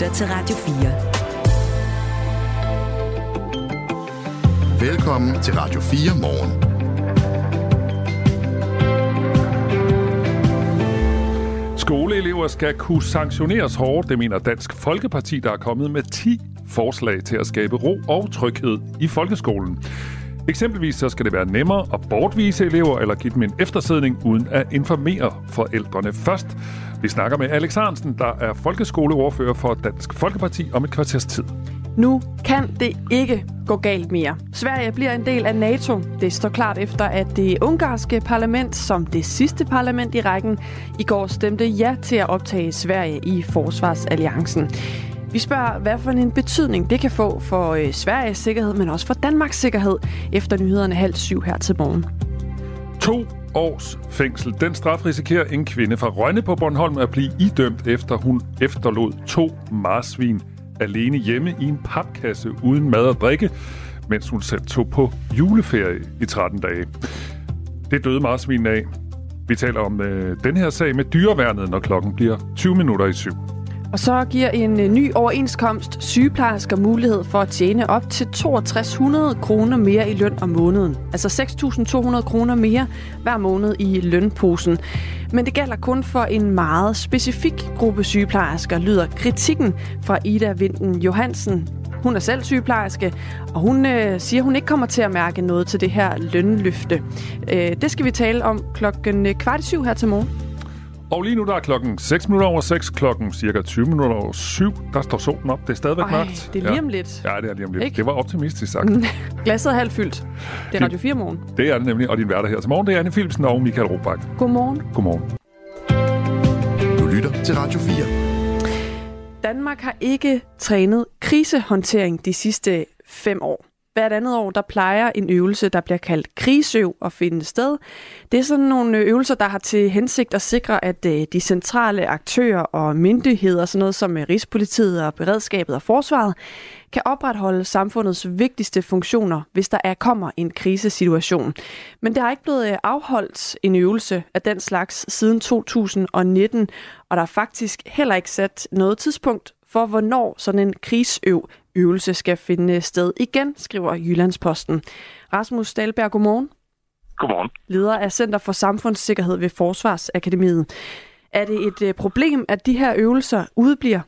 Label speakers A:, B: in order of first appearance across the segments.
A: lytter til Radio 4.
B: Velkommen til Radio 4 morgen.
C: Skoleelever skal kunne sanktioneres hårdt, det mener Dansk Folkeparti, der er kommet med 10 forslag til at skabe ro og tryghed i folkeskolen. Eksempelvis så skal det være nemmere at bortvise elever eller give dem en eftersidning uden at informere forældrene først. Vi snakker med Alex Hansen, der er folkeskoleordfører for Dansk Folkeparti om et kvarters tid.
D: Nu kan det ikke gå galt mere. Sverige bliver en del af NATO. Det står klart efter, at det ungarske parlament, som det sidste parlament i rækken, i går stemte ja til at optage Sverige i Forsvarsalliancen. Vi spørger, hvad for en betydning det kan få for øh, Sveriges sikkerhed, men også for Danmarks sikkerhed, efter nyhederne halv syv her til morgen.
C: To års fængsel. Den straf risikerer en kvinde fra Rønne på Bornholm at blive idømt, efter hun efterlod to marsvin alene hjemme i en papkasse uden mad og drikke, mens hun selv tog på juleferie i 13 dage. Det døde marsvinen af. Vi taler om øh, den her sag med dyreværnet, når klokken bliver 20 minutter i syv.
D: Og så giver en øh, ny overenskomst sygeplejersker mulighed for at tjene op til 6200 kroner mere i løn om måneden. Altså 6.200 kroner mere hver måned i lønposen. Men det gælder kun for en meget specifik gruppe sygeplejersker, lyder kritikken fra Ida Vinden Johansen. Hun er selv sygeplejerske, og hun øh, siger, hun ikke kommer til at mærke noget til det her lønløfte. Øh, det skal vi tale om klokken øh, kvart i syv her til morgen.
C: Og lige nu der er klokken 6 minutter over 6, klokken cirka 20 minutter over 7. Der står solen op. Det er stadigvæk
D: Ej,
C: mørkt.
D: det er lige om lidt.
C: Ja, det er lige om lidt.
D: Ikke?
C: Det var optimistisk sagt.
D: Glasset er halvt fyldt. Det er Radio 4 morgen.
C: Det er det nemlig, og din værter her til morgen, det er Anne Philipsen og Michael Robach.
D: Godmorgen.
C: Godmorgen.
B: Du lytter til Radio 4.
D: Danmark har ikke trænet krisehåndtering de sidste fem år. Hvert andet år, der plejer en øvelse, der bliver kaldt krigsøv at finde sted. Det er sådan nogle øh, øvelser, der har til hensigt at sikre, at øh, de centrale aktører og myndigheder, sådan noget som øh, Rigspolitiet og Beredskabet og Forsvaret, kan opretholde samfundets vigtigste funktioner, hvis der er kommer en krisesituation. Men der er ikke blevet afholdt en øvelse af den slags siden 2019, og der er faktisk heller ikke sat noget tidspunkt for, hvornår sådan en krigsøv øvelse skal finde sted igen, skriver Jyllandsposten. Rasmus Dahlberg, godmorgen.
E: Godmorgen.
D: Leder af Center for Samfundssikkerhed ved Forsvarsakademiet. Er det et øh, problem, at de her øvelser udebliver?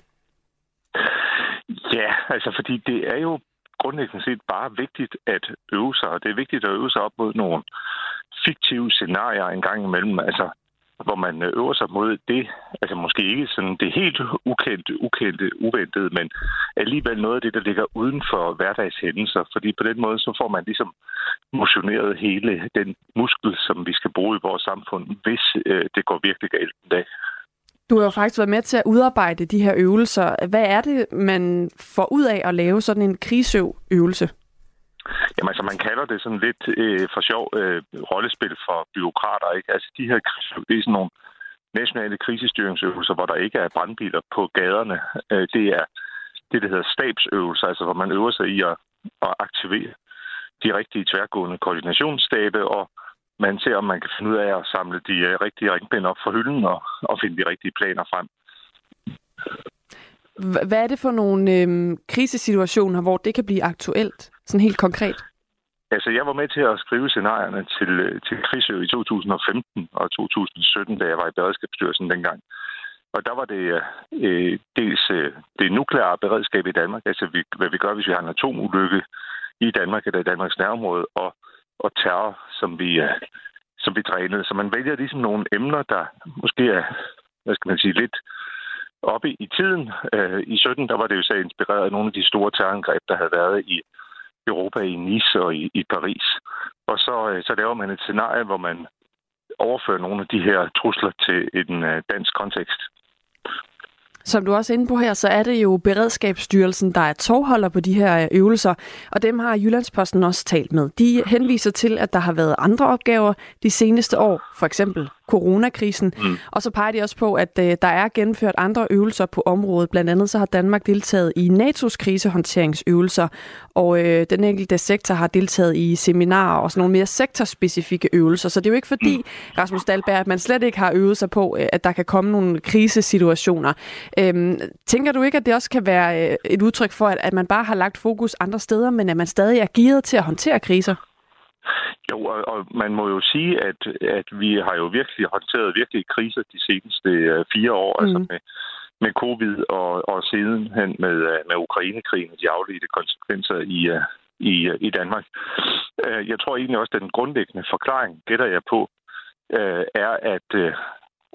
E: Ja, altså fordi det er jo grundlæggende set bare vigtigt at øve sig, og det er vigtigt at øve sig op mod nogle fiktive scenarier en gang imellem, altså hvor man øver sig mod det, altså måske ikke sådan det helt ukendte, ukendte, uventede, men alligevel noget af det, der ligger uden for hverdagshændelser, fordi på den måde så får man ligesom motioneret hele den muskel, som vi skal bruge i vores samfund, hvis øh, det går virkelig galt en dag.
D: Du har jo faktisk været med til at udarbejde de her øvelser. Hvad er det, man får ud af at lave sådan en krigsøv-øvelse?
E: Jamen altså, man kalder det sådan lidt øh, for sjov øh, rollespil for byråkrater, ikke? Altså, de her det er sådan nogle nationale krisestyringsøvelser, hvor der ikke er brandbiler på gaderne. Øh, det er det, der hedder stabsøvelser, altså hvor man øver sig i at, at aktivere de rigtige tværgående koordinationsstabe, og man ser, om man kan finde ud af at samle de øh, rigtige ringbind op for hylden og, og finde de rigtige planer frem.
D: Hvad er det for nogle øhm, krisesituationer, hvor det kan blive aktuelt? Sådan helt konkret.
E: Altså, jeg var med til at skrive scenarierne til, øh, til krigsø i 2015 og 2017, da jeg var i beredskabsstyrelsen dengang. Og der var det øh, dels øh, det nukleare beredskab i Danmark, altså vi, hvad vi gør, hvis vi har en atomulykke i Danmark eller i Danmarks nærområde, og, og terror, som vi, øh, som vi trænede. Så man vælger ligesom nogle emner, der måske er, hvad skal man sige, lidt oppe i tiden. Øh, I 17, der var det jo så inspireret af nogle af de store terrorangreb, der havde været i Europa, i Nice og i, i Paris. Og så, øh, så laver man et scenarie, hvor man overfører nogle af de her trusler til en øh, dansk kontekst.
D: Som du også er inde på her, så er det jo Beredskabsstyrelsen, der er tovholder på de her øvelser, og dem har Jyllandsposten også talt med. De henviser til, at der har været andre opgaver de seneste år, for eksempel coronakrisen. Mm. Og så peger de også på, at øh, der er gennemført andre øvelser på området. Blandt andet så har Danmark deltaget i NATO's krisehåndteringsøvelser, og øh, den enkelte sektor har deltaget i seminarer og sådan nogle mere sektorspecifikke øvelser. Så det er jo ikke fordi, mm. Rasmus Dahlberg, at man slet ikke har øvet sig på, øh, at der kan komme nogle krisesituationer. Øhm, tænker du ikke, at det også kan være øh, et udtryk for, at, at man bare har lagt fokus andre steder, men at man stadig er gearet til at håndtere kriser?
E: Jo, og, og man må jo sige, at, at vi har jo virkelig håndteret virkelig kriser de seneste uh, fire år, mm. altså med, med covid og, og sidenhen med, uh, med Ukrainekrigen og de afledte konsekvenser i, uh, i, uh, i Danmark. Uh, jeg tror egentlig også, at den grundlæggende forklaring, gætter jeg på, uh, er, at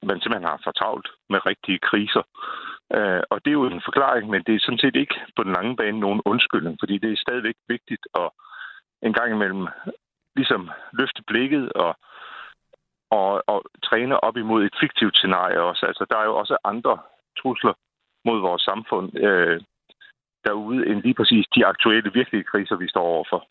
E: man simpelthen har fortravlt med rigtige kriser. Uh, og det er jo en forklaring, men det er sådan set ikke på den lange bane nogen undskyldning, fordi det er stadigvæk vigtigt at en gang imellem ligesom løfte blikket og, og, og træne op imod et fiktivt scenarie også. Altså, der er jo også andre trusler mod vores samfund øh, derude, end lige præcis de aktuelle virkelige kriser, vi står overfor.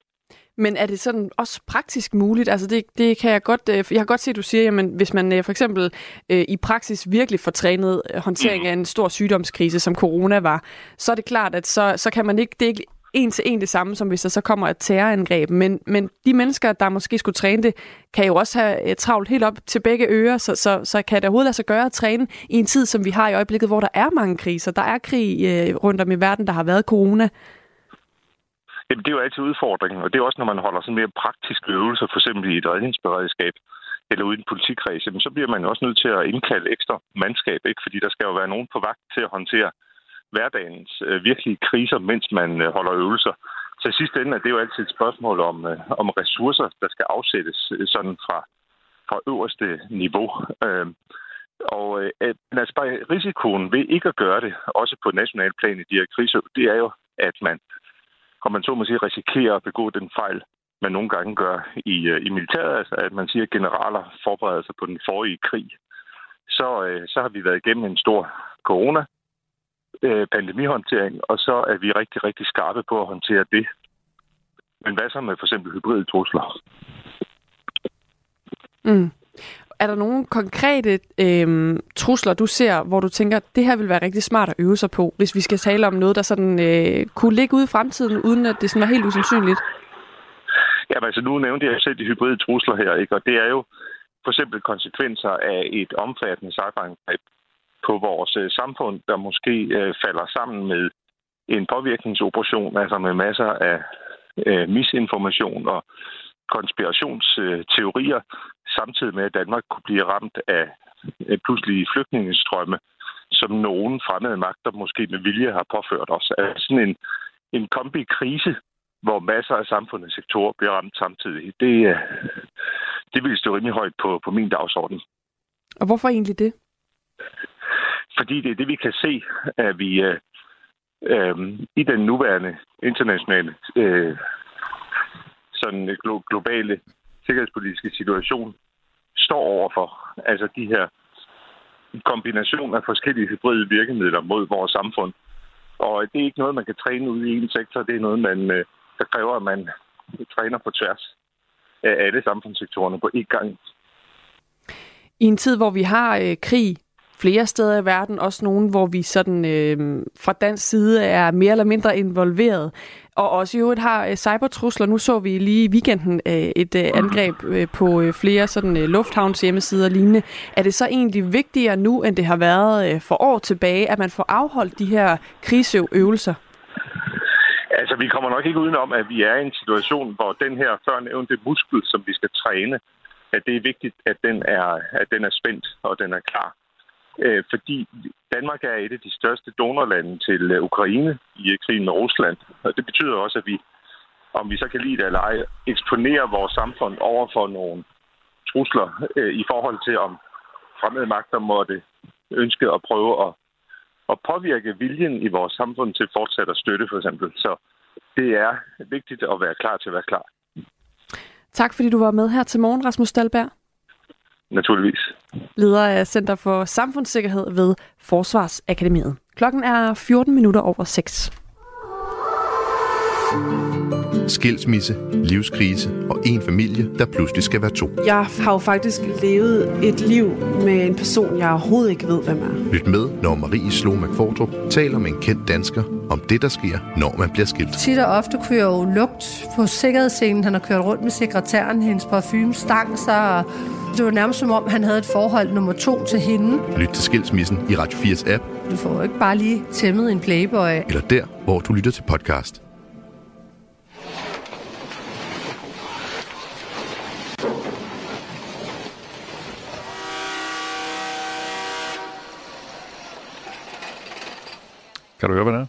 D: Men er det sådan også praktisk muligt? Altså det, det kan jeg godt, øh, jeg har godt set, at du siger, at hvis man øh, for eksempel øh, i praksis virkelig får trænet håndtering mm. af en stor sygdomskrise, som corona var, så er det klart, at så, så kan man ikke, det er ikke en til en det samme, som hvis der så kommer et terrorangreb. Men, men de mennesker, der måske skulle træne det, kan jo også have øh, travlt helt op til begge ører, så, så, så kan det overhovedet lade sig gøre at træne i en tid, som vi har i øjeblikket, hvor der er mange kriser. Der er krig øh, rundt om i verden, der har været corona.
E: Jamen, det er jo altid udfordringen, og det er også, når man holder sådan mere praktiske øvelser, for eksempel i et redningsberedskab, eller ude i en politikreds, så bliver man også nødt til at indkalde ekstra mandskab, ikke? fordi der skal jo være nogen på vagt til at håndtere hverdagens øh, virkelige kriser, mens man øh, holder øvelser. Så i sidste ende er det jo altid et spørgsmål om, øh, om ressourcer, der skal afsættes øh, sådan fra, fra øverste niveau. Øh, og øh, altså bare risikoen ved ikke at gøre det, også på national plan i de her kriser, det er jo, at man, om man så må sige, risikerer at begå den fejl, man nogle gange gør i, øh, i militæret, altså at man siger, at generaler forbereder sig på den forrige krig. Så, øh, så har vi været igennem en stor corona øh, pandemihåndtering, og så er vi rigtig, rigtig skarpe på at håndtere det. Men hvad så med for eksempel hybride trusler?
D: Mm. Er der nogle konkrete øh, trusler, du ser, hvor du tænker, det her vil være rigtig smart at øve sig på, hvis vi skal tale om noget, der sådan øh, kunne ligge ude i fremtiden, uden at det sådan var helt usandsynligt?
E: Ja, altså nu nævnte jeg selv de hybride trusler her, ikke? og det er jo for eksempel konsekvenser af et omfattende cyberangreb på vores øh, samfund, der måske øh, falder sammen med en påvirkningsoperation, altså med masser af øh, misinformation og konspirationsteorier, samtidig med, at Danmark kunne blive ramt af øh, pludselige flygtningestrømme, som nogen fremmede magter måske med vilje har påført os. Altså sådan en, en kombi-krise, hvor masser af samfundets sektorer bliver ramt samtidig. Det, øh, det vil stå rimelig højt på, på min dagsorden.
D: Og hvorfor egentlig det?
E: Fordi det er det, vi kan se, at vi øh, øh, i den nuværende internationale øh, sådan glo- globale sikkerhedspolitiske situation står overfor. Altså de her kombination af forskellige hybride virkemidler mod vores samfund. Og det er ikke noget, man kan træne ud i en sektor. Det er noget, man, øh, der kræver, at man træner på tværs af alle samfundssektorerne på én gang.
D: I en tid, hvor vi har øh, krig flere steder i verden, også nogle, hvor vi sådan øh, fra dansk side er mere eller mindre involveret. Og også i øvrigt har øh, cybertrusler. Nu så vi lige i weekenden øh, et øh, angreb øh, på øh, flere sådan øh, lufthavns hjemmesider og lignende. Er det så egentlig vigtigere nu, end det har været øh, for år tilbage, at man får afholdt de her kriseøvelser?
E: Altså, vi kommer nok ikke udenom, at vi er i en situation, hvor den her førnævnte muskel, som vi skal træne, at det er vigtigt, at den er, at den er spændt og den er klar øh, fordi Danmark er et af de største donorlande til øh, Ukraine i øh, krigen med Rusland. Og det betyder også, at vi, om vi så kan lide det eller ej, eksponerer vores samfund over for nogle trusler øh, i forhold til, om fremmede magter måtte ønske at prøve at, at påvirke viljen i vores samfund til fortsat at støtte, for eksempel. Så det er vigtigt at være klar til at være klar.
D: Tak fordi du var med her til morgen, Rasmus Stalberg
E: naturligvis.
D: Leder af Center for Samfundssikkerhed ved Forsvarsakademiet. Klokken er 14 minutter over 6.
B: Skilsmisse, livskrise og en familie, der pludselig skal være to.
D: Jeg har jo faktisk levet et liv med en person, jeg overhovedet ikke ved, hvem er.
B: Lyt med, når Marie Slo McFordrup taler med en kendt dansker om det, der sker, når man bliver skilt.
A: Tit og ofte kunne jeg jo lugt på sikkerhedsscenen. Han har kørt rundt med sekretæren, hendes parfume stang sig, og det var nærmest som om, han havde et forhold nummer to til hende.
B: Lyt til Skilsmissen i Radio 4's app,
A: Du får jo ikke bare lige tæmmet en playboy.
B: eller der, hvor du lytter til podcast.
C: Kan du høre, hvad det er?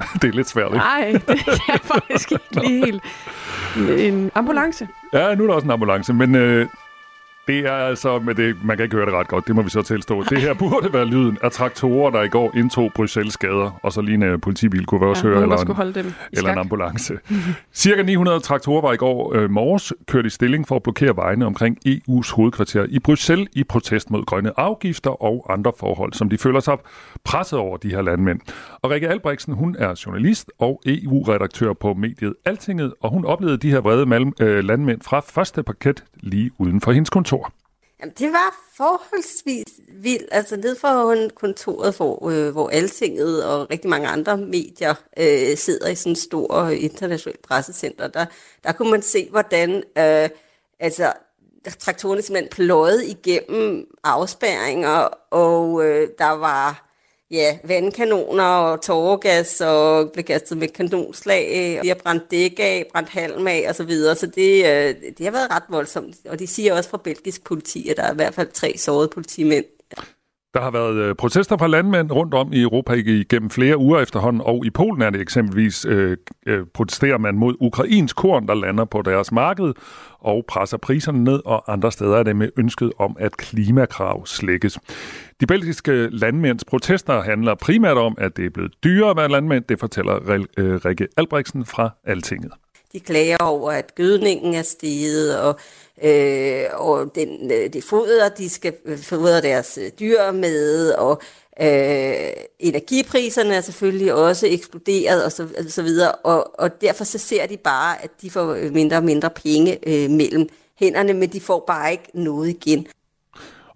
C: det er lidt svært, ikke?
D: Nej, det jeg faktisk ikke lige helt. En ambulance.
C: Ja, nu er der også en ambulance, men øh, det er altså, med det, man kan ikke høre det ret godt, det må vi så tilstå. Det her burde være lyden af traktorer, der i går indtog Bruxelles gader, og så lige en øh, politibil kunne vi også
D: Ja,
C: høre, eller en,
D: holde dem
C: eller en ambulance. Cirka 900 traktorer var i går øh, morges kørt i stilling for at blokere vejene omkring EU's hovedkvarter i Bruxelles i protest mod grønne afgifter og andre forhold, som de føler sig presset over de her landmænd. Og Rikke Albrechtsen, hun er journalist og EU-redaktør på mediet Altinget, og hun oplevede de her vrede malm, øh, landmænd fra første parket lige uden for hendes kontor.
F: Jamen, det var forholdsvis vildt. Altså ned for kontoret, hvor, øh, hvor Altinget og rigtig mange andre medier øh, sidder i sådan et stort internationalt pressecenter, der, der kunne man se, hvordan øh, altså, traktorerne simpelthen pløjede igennem afspærringer, og øh, der var ja, vandkanoner og tåregas og blev kastet med kanonslag, øh, og de har brændt dæk af, brændt halm af og så videre, så det, øh, det har været ret voldsomt. Og de siger også fra belgisk politi, at der er i hvert fald tre sårede politimænd.
C: Der har været øh, protester fra landmænd rundt om i Europa igennem flere uger efterhånden, og i Polen er det eksempelvis øh, øh, protesterer man mod ukrainsk korn, der lander på deres marked og presser priserne ned, og andre steder er det med ønsket om, at klimakrav slækkes. De belgiske landmænds protester handler primært om, at det er blevet dyrere at være landmænd, det fortæller øh, Rikke Albrechtsen fra Altinget.
F: De klager over, at gødningen er steget, og, øh, og den, øh, det foder, de skal øh, fodre deres øh, dyr med, og øh, energipriserne er selvfølgelig også eksploderet, og så, og så videre. Og, og derfor så ser de bare, at de får øh, mindre og mindre penge øh, mellem hænderne, men de får bare ikke noget igen.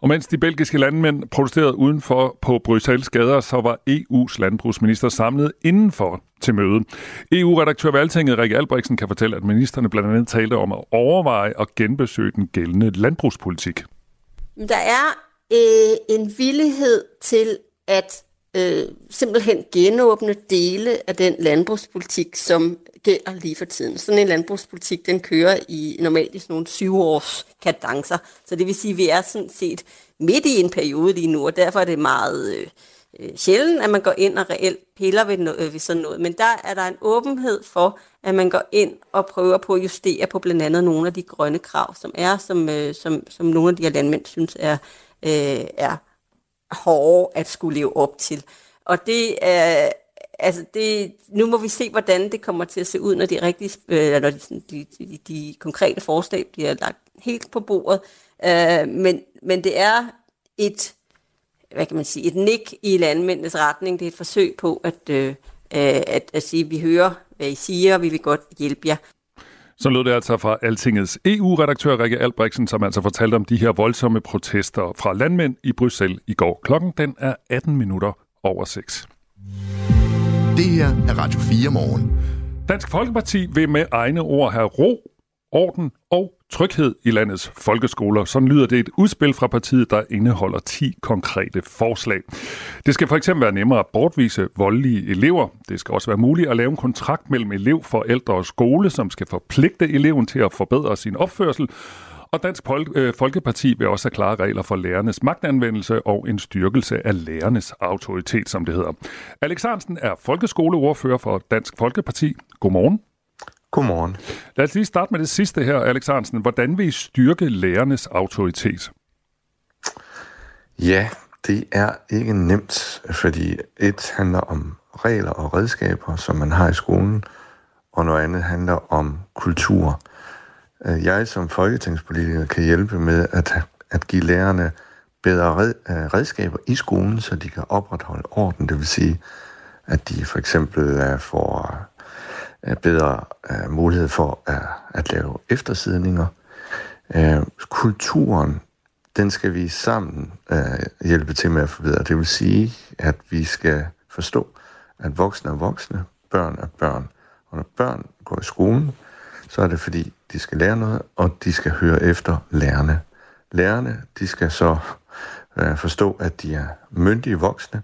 C: Og mens de belgiske landmænd protesterede udenfor på Bruxelles gader, så var EU's landbrugsminister samlet indenfor til møde. EU-redaktør Valtinget Rikke Albrechtsen kan fortælle, at ministerne blandt andet talte om at overveje og genbesøge den gældende landbrugspolitik.
F: Der er øh, en villighed til at øh, simpelthen genåbne dele af den landbrugspolitik, som gælder lige for tiden. Sådan en landbrugspolitik, den kører i normalt i sådan nogle syvårs kadencer. Så det vil sige, at vi er sådan set midt i en periode lige nu, og derfor er det meget øh, øh sjældent, at man går ind og reelt piller ved, no- øh, ved sådan noget. Men der er der en åbenhed for, at man går ind og prøver på at justere på blandt andet nogle af de grønne krav, som er, som, øh, som, som nogle af de her landmænd synes er, øh, er hårde at skulle leve op til. Og det er, altså det, nu må vi se, hvordan det kommer til at se ud, når de, rigtige, øh, når de, de, de, de konkrete forslag bliver lagt helt på bordet. Øh, men, men det er et, hvad kan man sige, et nik i landmændenes retning. Det er et forsøg på at, øh, øh at, at sige, at vi hører, hvad I siger, og vi vil godt hjælpe jer.
C: Så lød det altså fra Altingets EU-redaktør Rikke Albrechtsen, som altså fortalte om de her voldsomme protester fra landmænd i Bruxelles i går. Klokken den er 18 minutter over 6.
B: Det her er Radio 4 morgen.
C: Dansk Folkeparti vil med egne ord have ro, orden og tryghed i landets folkeskoler. Sådan lyder det et udspil fra partiet, der indeholder 10 konkrete forslag. Det skal for eksempel være nemmere at bortvise voldelige elever. Det skal også være muligt at lave en kontrakt mellem elev, forældre og skole, som skal forpligte eleven til at forbedre sin opførsel. Og Dansk øh, Folkeparti vil også have klare regler for lærernes magtanvendelse og en styrkelse af lærernes autoritet, som det hedder. Alex Hansen er folkeskoleordfører for Dansk Folkeparti. Godmorgen.
G: Godmorgen.
C: Lad os lige starte med det sidste her, Alex Hansen. Hvordan vil I styrke lærernes autoritet?
G: Ja, det er ikke nemt, fordi et handler om regler og redskaber, som man har i skolen, og noget andet handler om kultur. Øh, Jeg som folketingspolitiker kan hjælpe med at, at give lærerne bedre red, øh, redskaber i skolen, så de kan opretholde orden. Det vil sige, at de for eksempel øh, får bedre øh, mulighed for at, at lave eftersidninger. Øh, kulturen, den skal vi sammen øh, hjælpe til med at forbedre. Det vil sige, at vi skal forstå, at voksne er voksne, børn er børn. Og når børn går i skolen, så er det fordi, de skal lære noget, og de skal høre efter lærerne. Lærerne, de skal så øh, forstå, at de er myndige voksne,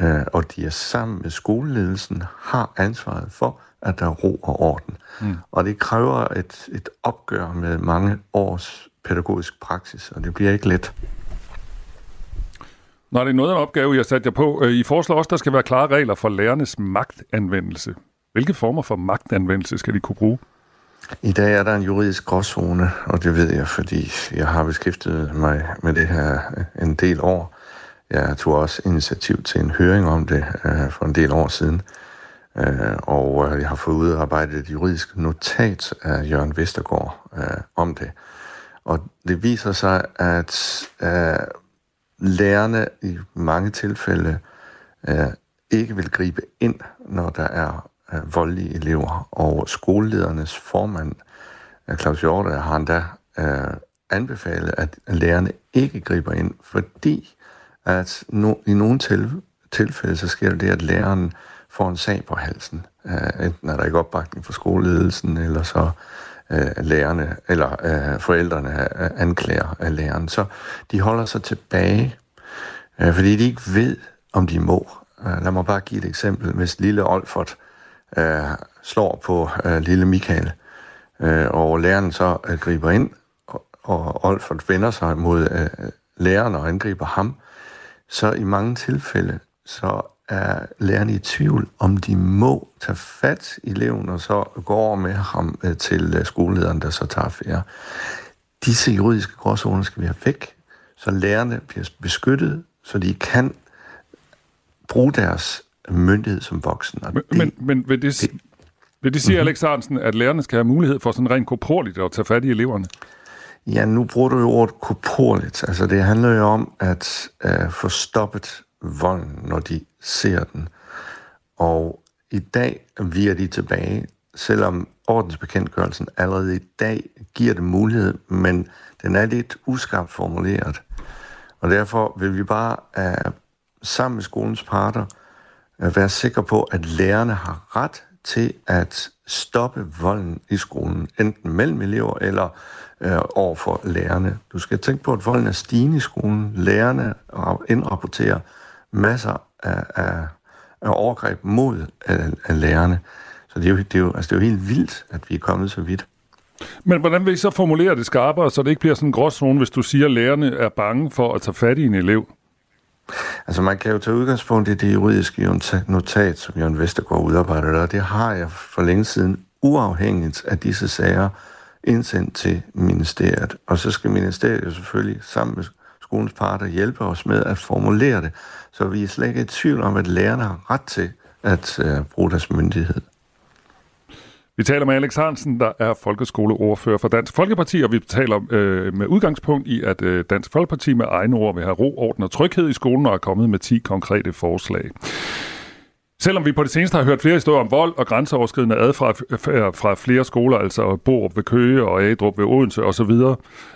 G: øh, og de er sammen med skoleledelsen, har ansvaret for, at der er ro og orden. Mm. Og det kræver et, et opgør med mange års pædagogisk praksis, og det bliver ikke let.
C: Når det er noget af en opgave, jeg sat jer på. Øh, I foreslår også, der skal være klare regler for lærernes magtanvendelse. Hvilke former for magtanvendelse skal de kunne bruge?
G: I dag er der en juridisk gråzone, og det ved jeg, fordi jeg har beskæftiget mig med det her en del år. Jeg tog også initiativ til en høring om det øh, for en del år siden, øh, og øh, jeg har fået udarbejdet et juridisk notat af Jørgen Vestergaard øh, om det. Og det viser sig, at øh, lærerne i mange tilfælde øh, ikke vil gribe ind, når der er øh, voldelige elever. Og skoleledernes formand, øh, Claus Hjorte, har endda øh, anbefalet, at lærerne ikke griber ind, fordi at no, i nogle til, tilfælde, så sker det, at læreren får en sag på halsen. Øh, enten er der ikke opbakning fra skoleledelsen, eller så øh, lærerne, eller øh, forældrene anklager af læreren. Så de holder sig tilbage, øh, fordi de ikke ved, om de må. Øh, lad mig bare give et eksempel. Hvis lille Olfert øh, slår på øh, lille Michael, øh, og læreren så øh, griber ind, og, og Olfert vender sig mod øh, læreren og angriber ham, så i mange tilfælde, så er læreren i tvivl, om de må tage fat i eleven og så gå over med ham øh, til øh, skolelederen, der så tager affære. Disse juridiske gråzoner skal vi have væk, så lærerne bliver beskyttet, så de kan bruge deres myndighed som voksen.
C: Men, det, men, men vil det, det, vil det sige, mm-hmm. Alex Arnsen, at lærerne skal have mulighed for sådan rent korporligt at tage fat i eleverne?
G: Ja, nu bruger du jo ordet korporligt. Altså, det handler jo om at uh, få stoppet volden, når de ser den. Og i dag virer de tilbage, selvom ordensbekendtgørelsen allerede i dag giver det mulighed, men den er lidt uskarpt formuleret. Og derfor vil vi bare uh, sammen med skolens parter uh, være sikre på, at lærerne har ret til at stoppe volden i skolen, enten mellem elever eller øh, over for lærerne. Du skal tænke på, at volden er stigende i skolen. Lærerne indrapporterer masser af, af, af overgreb mod af, af lærerne. Så det er, jo, det, er jo, altså det er jo helt vildt, at vi er kommet så vidt.
C: Men hvordan vil I så formulere det skarpere, så det ikke bliver sådan en gråzone, hvis du siger, at lærerne er bange for at tage fat i en elev?
G: Altså man kan jo tage udgangspunkt i det juridiske notat, som Jørgen Vestergaard udarbejder, og det har jeg for længe siden uafhængigt af disse sager indsendt til ministeriet. Og så skal ministeriet jo selvfølgelig sammen med skolens parter hjælpe os med at formulere det, så vi er slet ikke i tvivl om, at lærerne har ret til at øh, bruge deres myndighed.
C: Vi taler med Alex Hansen, der er folkeskoleordfører for Dansk Folkeparti, og vi taler øh, med udgangspunkt i, at øh, Dansk Folkeparti med egne ord vil have ro, orden og tryghed i skolen og er kommet med 10 konkrete forslag. Selvom vi på det seneste har hørt flere historier om vold og grænseoverskridende adfærd øh, fra flere skoler, altså Borup ved Køge og Adrup ved Odense osv.,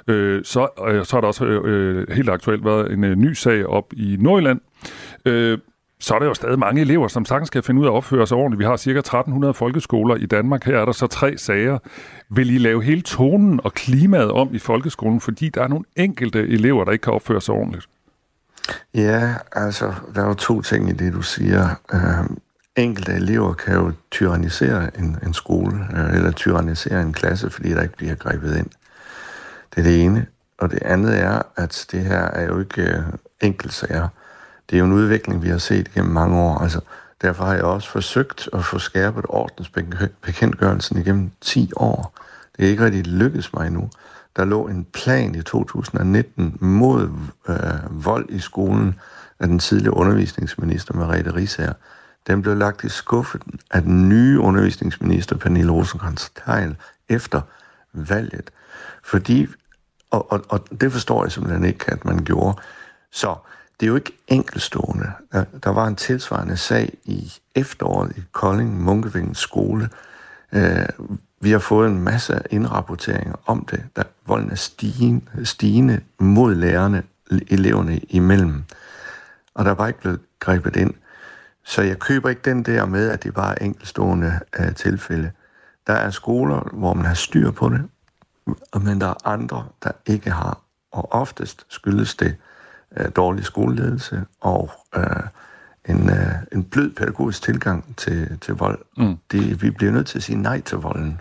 C: øh, så, øh, så har der også øh, helt aktuelt været en øh, ny sag op i Nordjylland. Øh, så er der jo stadig mange elever, som sagtens skal finde ud af at opføre sig ordentligt. Vi har cirka 1300 folkeskoler i Danmark. Her er der så tre sager. Vil I lave hele tonen og klimaet om i folkeskolen, fordi der er nogle enkelte elever, der ikke kan opføre sig ordentligt?
G: Ja, altså, der er jo to ting i det, du siger. Øh, enkelte elever kan jo tyrannisere en, en skole, øh, eller tyrannisere en klasse, fordi der ikke bliver grebet ind. Det er det ene. Og det andet er, at det her er jo ikke øh, enkeltsager. Det er jo en udvikling, vi har set gennem mange år. Altså, derfor har jeg også forsøgt at få skærpet ordensbekendtgørelsen igennem 10 år. Det er ikke rigtig lykkedes mig endnu. Der lå en plan i 2019 mod øh, vold i skolen af den tidligere undervisningsminister Merete Risager. Den blev lagt i skuffen af den nye undervisningsminister Pernille rosenkrantz teil efter valget. Fordi, og, og, og det forstår jeg simpelthen ikke, at man gjorde. Så det er jo ikke enkelstående. Der, der var en tilsvarende sag i efteråret i Kolding Munkevingens skole, Øh, vi har fået en masse indrapporteringer om det, da volden er stigende, stigende mod lærerne, eleverne imellem. Og der er bare ikke blevet grebet ind. Så jeg køber ikke den der med, at det bare er enkeltstående uh, tilfælde. Der er skoler, hvor man har styr på det, men der er andre, der ikke har. Og oftest skyldes det uh, dårlig skoleledelse og uh, en, uh, en blød pædagogisk tilgang til, til vold. Mm. Det, vi bliver nødt til at sige nej til volden.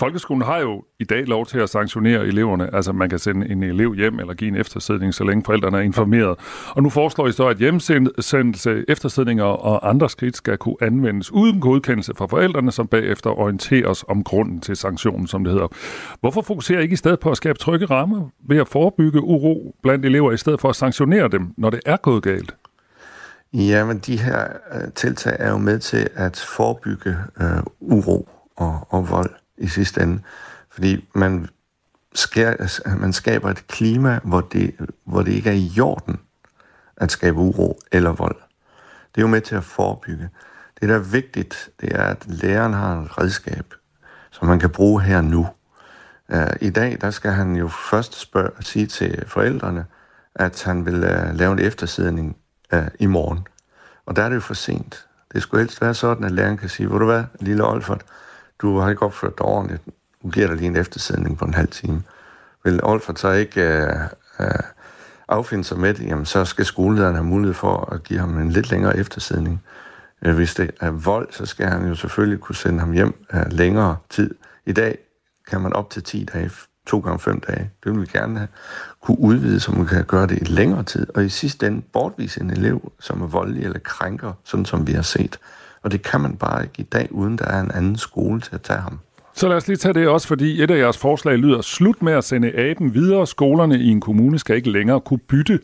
C: Folkeskolen har jo i dag lov til at sanktionere eleverne. Altså man kan sende en elev hjem eller give en eftersidning, så længe forældrene er informeret. Og nu foreslår I så, at hjemsendelse, eftersidninger og andre skridt skal kunne anvendes uden godkendelse fra forældrene, som bagefter orienteres om grunden til sanktionen, som det hedder. Hvorfor fokuserer I ikke i stedet på at skabe trygge rammer ved at forebygge uro blandt elever, i stedet for at sanktionere dem, når det er gået galt?
G: Ja, men de her øh, tiltag er jo med til at forebygge øh, uro og, og vold i sidste ende. Fordi man, skær, man skaber et klima, hvor det, hvor det ikke er i jorden at skabe uro eller vold. Det er jo med til at forebygge. Det, der er vigtigt, det er, at læreren har et redskab, som man kan bruge her nu. Uh, I dag, der skal han jo først spørge, sige til forældrene, at han vil uh, lave en eftersidning uh, i morgen. Og der er det jo for sent. Det skulle helst være sådan, at læreren kan sige, hvor du hvad, lille Olfert, du har ikke opført dig ordentligt, nu giver dig lige en eftersædning på en halv time. Vil Olfert så ikke øh, øh, affinde sig med det, jamen så skal skolelederen have mulighed for at give ham en lidt længere eftersædning. Øh, hvis det er vold, så skal han jo selvfølgelig kunne sende ham hjem øh, længere tid. I dag kan man op til 10 dage, to gange 5 dage. Det vil vi gerne have. Kunne udvide, så man kan gøre det i længere tid. Og i sidste ende bortvise en elev, som er voldelig eller krænker, sådan som vi har set. Og det kan man bare ikke i dag, uden der er en anden skole til at tage ham.
C: Så lad os lige tage det også, fordi et af jeres forslag lyder, slut med at sende aben videre. Skolerne i en kommune skal ikke længere kunne bytte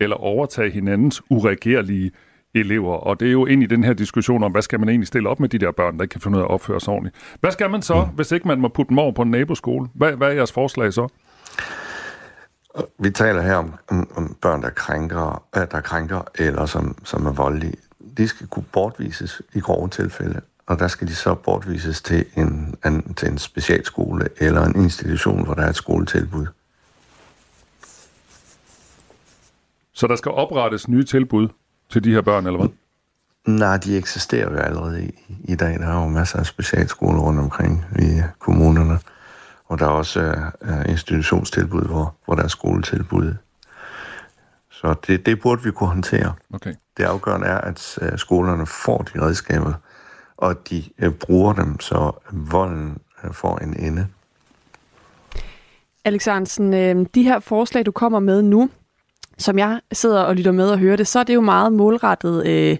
C: eller overtage hinandens uregerlige elever. Og det er jo ind i den her diskussion om, hvad skal man egentlig stille op med de der børn, der ikke kan finde ud af at opføre sig ordentligt. Hvad skal man så, mm. hvis ikke man må putte dem over på en naboskole? Hvad, hvad er jeres forslag så?
G: Vi taler her om, om, om børn, der krænker, øh, der krænker eller som, som er voldelige de skal kunne bortvises i grove tilfælde, og der skal de så bortvises til en, en, til en specialskole eller en institution, hvor der er et skoletilbud.
C: Så der skal oprettes nye tilbud til de her børn, eller hvad?
G: Nej, de eksisterer jo allerede i, i dag. Der er jo masser af specialskoler rundt omkring i kommunerne. Og der er også uh, institutionstilbud, hvor, hvor der er skoletilbud så det, det burde vi kunne håndtere.
C: Okay.
G: Det afgørende er, at øh, skolerne får de redskaber, og at de øh, bruger dem, så volden øh, får en ende.
D: Alexandersen, de her forslag, du kommer med nu, som jeg sidder og lytter med og hører det, så er det jo meget målrettet øh,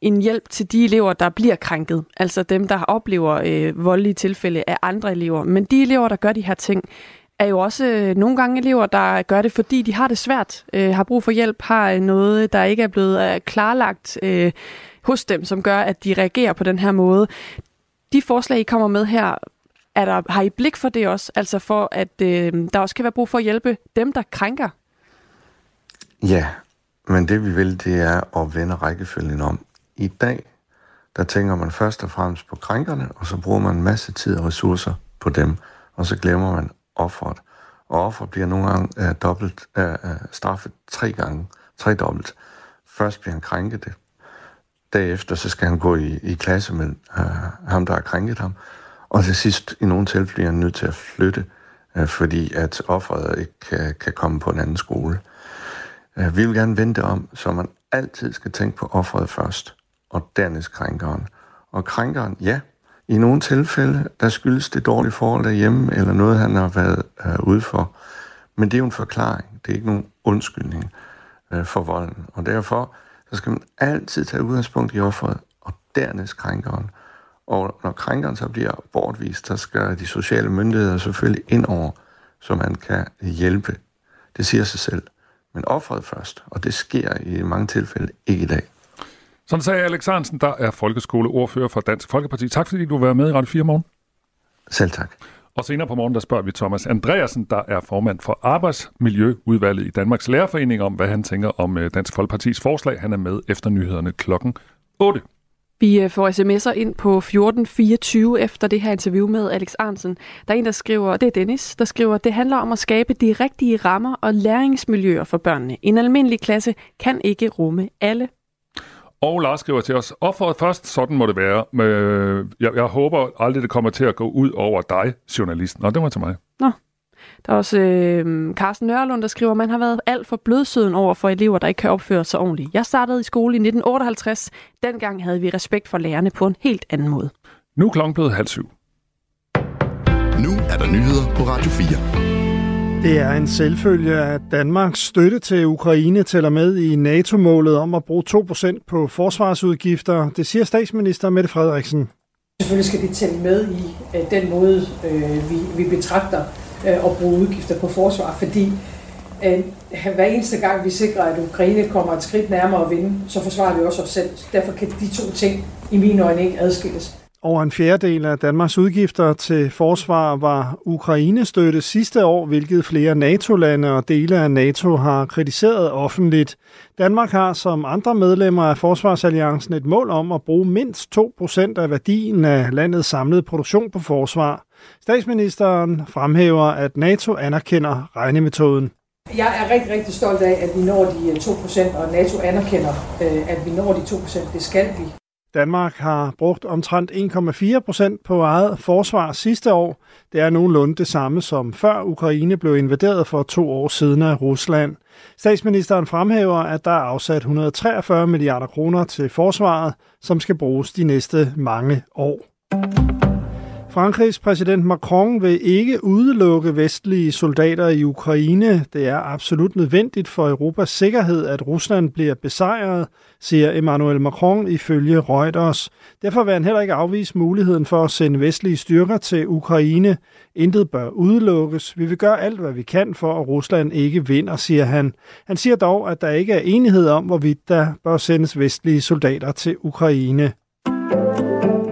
D: en hjælp til de elever, der bliver krænket. Altså dem, der oplever øh, voldelige tilfælde af andre elever. Men de elever, der gør de her ting, er jo også øh, nogle gange elever, der gør det, fordi de har det svært, øh, har brug for hjælp, har øh, noget, der ikke er blevet øh, klarlagt øh, hos dem, som gør, at de reagerer på den her måde. De forslag, I kommer med her, er der, har I blik for det også? Altså for, at øh, der også kan være brug for at hjælpe dem, der krænker?
G: Ja, men det vi vil, det er at vende rækkefølgen om. I dag, der tænker man først og fremmest på krænkerne, og så bruger man en masse tid og ressourcer på dem, og så glemmer man offeret. Og offer bliver nogle gange øh, dobbelt, øh, øh straffet tre gange, tre dobbelt. Først bliver han krænket det. Derefter så skal han gå i, i klasse med øh, ham, der har krænket ham. Og til sidst, i nogle tilfælde, bliver han nødt til at flytte, øh, fordi at offeret ikke kan, kan komme på en anden skole. Øh, vi vil gerne vente om, så man altid skal tænke på offeret først, og dernæst krænkeren. Og krænkeren, ja, i nogle tilfælde, der skyldes det dårlige forhold derhjemme, eller noget, han har været øh, ude for. Men det er jo en forklaring. Det er ikke nogen undskyldning øh, for volden. Og derfor så skal man altid tage udgangspunkt i offeret, og dernæst krænkeren. Og når krænkeren så bliver bortvist, så skal de sociale myndigheder selvfølgelig ind over, så man kan hjælpe. Det siger sig selv. Men offeret først, og det sker i mange tilfælde ikke i dag.
C: Sådan sagde Alex Hansen, der er folkeskoleordfører for Dansk Folkeparti. Tak fordi du var med i Radio 4 morgen.
G: Selv tak.
C: Og senere på morgen, der spørger vi Thomas Andreasen, der er formand for Arbejdsmiljøudvalget i Danmarks Lærerforening, om hvad han tænker om øh, Dansk Folkepartis forslag. Han er med efter nyhederne klokken 8.
D: Vi øh, får sms'er ind på 1424 efter det her interview med Alex Arnsen. Der er en, der skriver, det er Dennis, der skriver, det handler om at skabe de rigtige rammer og læringsmiljøer for børnene. En almindelig klasse kan ikke rumme alle.
C: Og Lars skriver til os, offeret først, sådan må det være. Jeg, jeg håber aldrig, det kommer til at gå ud over dig, journalisten. Og det var til mig.
D: Nå, der er også øh, Carsten Nørlund, der skriver, at man har været alt for blødsøden over for elever, der ikke kan opføre sig ordentligt. Jeg startede i skole i 1958. Dengang havde vi respekt for lærerne på en helt anden måde.
C: Nu er klokken blevet halv syv.
B: Nu er der nyheder på Radio 4.
H: Det er en selvfølge, at Danmarks støtte til Ukraine tæller med i NATO-målet om at bruge 2% på forsvarsudgifter. Det siger statsminister Mette Frederiksen.
I: Selvfølgelig skal det tælle med i øh, den måde, øh, vi, vi betragter øh, at bruge udgifter på forsvar, fordi hver eneste gang vi sikrer, at Ukraine kommer et skridt nærmere at vinde, så forsvarer vi også os selv. Derfor kan de to ting i mine øjne ikke adskilles.
H: Over en fjerdedel af Danmarks udgifter til forsvar var Ukraine-støtte sidste år, hvilket flere NATO-lande og dele af NATO har kritiseret offentligt. Danmark har som andre medlemmer af Forsvarsalliancen et mål om at bruge mindst 2% af værdien af landets samlede produktion på forsvar. Statsministeren fremhæver, at NATO anerkender regnemetoden.
I: Jeg er rigtig, rigtig stolt af, at vi når de øh, 2%, og NATO anerkender, øh, at vi når de 2%. Det skal vi.
H: Danmark har brugt omtrent 1,4 procent på eget forsvar sidste år. Det er nogenlunde det samme som før Ukraine blev invaderet for to år siden af Rusland. Statsministeren fremhæver, at der er afsat 143 milliarder kroner til forsvaret, som skal bruges de næste mange år. Frankrigs præsident Macron vil ikke udelukke vestlige soldater i Ukraine. Det er absolut nødvendigt for Europas sikkerhed, at Rusland bliver besejret, siger Emmanuel Macron ifølge Reuters. Derfor vil han heller ikke afvise muligheden for at sende vestlige styrker til Ukraine. Intet bør udelukkes. Vi vil gøre alt, hvad vi kan for, at Rusland ikke vinder, siger han. Han siger dog, at der ikke er enighed om, hvorvidt der bør sendes vestlige soldater til Ukraine.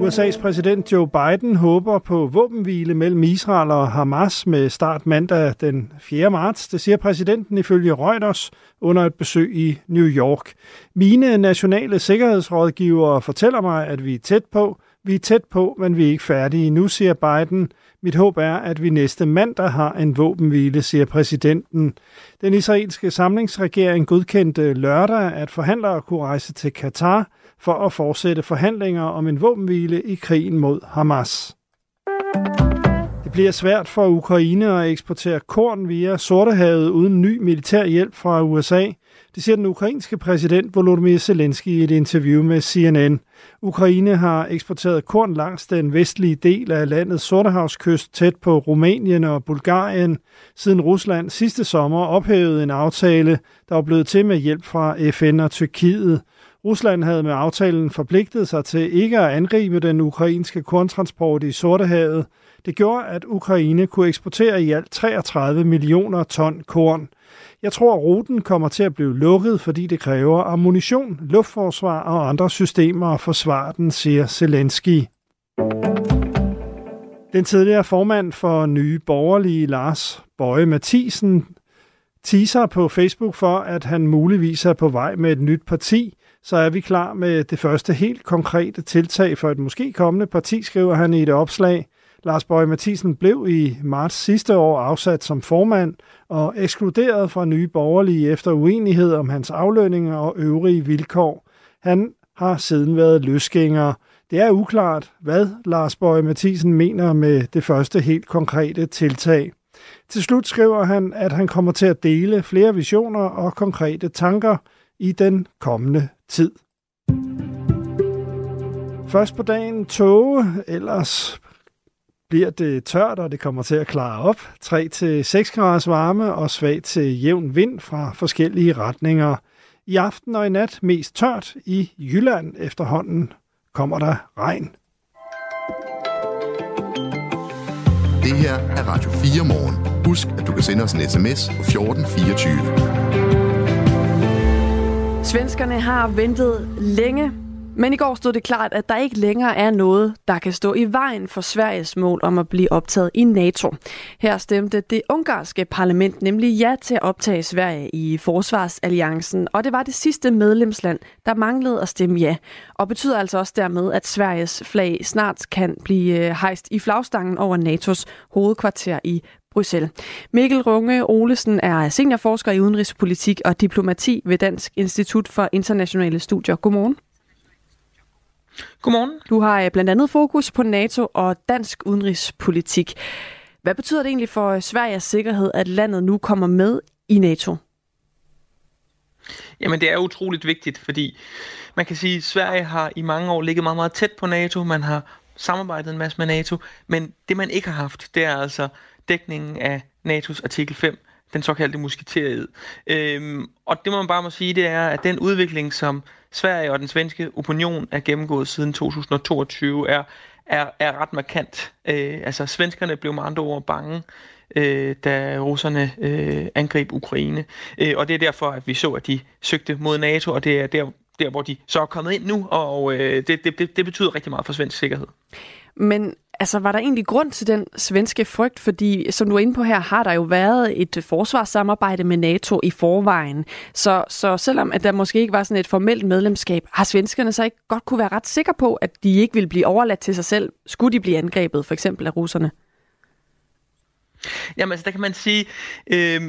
H: USA's præsident Joe Biden håber på våbenhvile mellem Israel og Hamas med start mandag den 4. marts. Det siger præsidenten ifølge Reuters under et besøg i New York. Mine nationale sikkerhedsrådgivere fortæller mig, at vi er tæt på. Vi er tæt på, men vi er ikke færdige nu, siger Biden. Mit håb er, at vi næste mandag har en våbenhvile, siger præsidenten. Den israelske samlingsregering godkendte lørdag, at forhandlere kunne rejse til Katar – for at fortsætte forhandlinger om en våbenhvile i krigen mod Hamas. Det bliver svært for Ukraine at eksportere korn via Sortehavet uden ny militær hjælp fra USA. Det siger den ukrainske præsident Volodymyr Zelensky i et interview med CNN. Ukraine har eksporteret korn langs den vestlige del af landets Sortehavskyst tæt på Rumænien og Bulgarien, siden Rusland sidste sommer ophævede en aftale, der var blevet til med hjælp fra FN og Tyrkiet. Rusland havde med aftalen forpligtet sig til ikke at angribe den ukrainske korntransport i Sortehavet. Det gjorde, at Ukraine kunne eksportere i alt 33 millioner ton korn. Jeg tror, at ruten kommer til at blive lukket, fordi det kræver ammunition, luftforsvar og andre systemer at forsvare den, siger Zelensky. Den tidligere formand for Nye Borgerlige, Lars Bøje Mathisen, teaser på Facebook for, at han muligvis er på vej med et nyt parti så er vi klar med det første helt konkrete tiltag for et måske kommende parti, skriver han i et opslag. Lars Bøge Mathisen blev i marts sidste år afsat som formand og ekskluderet fra nye borgerlige efter uenighed om hans aflønning og øvrige vilkår. Han har siden været løsgænger. Det er uklart, hvad Lars Bøge Mathisen mener med det første helt konkrete tiltag. Til slut skriver han, at han kommer til at dele flere visioner og konkrete tanker i den kommende tid. Først på dagen tåge, ellers bliver det tørt, og det kommer til at klare op. 3-6 graders varme og svag til jævn vind fra forskellige retninger. I aften og i nat mest tørt. I Jylland efterhånden kommer der regn.
B: Det her er Radio 4 morgen. Husk, at du kan sende os en sms på 1424.
D: Svenskerne har ventet længe. Men i går stod det klart, at der ikke længere er noget, der kan stå i vejen for Sveriges mål om at blive optaget i NATO. Her stemte det ungarske parlament nemlig ja til at optage Sverige i Forsvarsalliancen, og det var det sidste medlemsland, der manglede at stemme ja. Og betyder altså også dermed, at Sveriges flag snart kan blive øh, hejst i flagstangen over NATO's hovedkvarter i Bruxelles. Mikkel Runge Olesen er seniorforsker i udenrigspolitik og diplomati ved Dansk Institut for Internationale Studier. Godmorgen.
J: Godmorgen.
D: Du har øh, blandt andet fokus på NATO og dansk udenrigspolitik. Hvad betyder det egentlig for Sveriges sikkerhed, at landet nu kommer med i NATO?
J: Jamen det er utroligt vigtigt, fordi man kan sige, at Sverige har i mange år ligget meget, meget tæt på NATO. Man har samarbejdet en masse med NATO, men det man ikke har haft, det er altså dækningen af NATO's artikel 5, den såkaldte musketeriet. Øhm, og det man bare må sige, det er, at den udvikling, som Sverige og den svenske opinion er gennemgået siden 2022, er, er, er ret markant. Øh, altså, svenskerne blev med andre ord bange, øh, da russerne øh, angreb Ukraine. Øh, og det er derfor, at vi så, at de søgte mod NATO, og det er der, der hvor de så er kommet ind nu, og øh, det, det, det betyder rigtig meget for svensk sikkerhed.
D: Men altså, var der egentlig grund til den svenske frygt? Fordi, som du er inde på her, har der jo været et øh, forsvarssamarbejde med NATO i forvejen. Så, så selvom at der måske ikke var sådan et formelt medlemskab, har svenskerne så ikke godt kunne være ret sikre på, at de ikke ville blive overladt til sig selv, skulle de blive angrebet, for eksempel af russerne?
J: Jamen, altså, der kan man sige... Øh,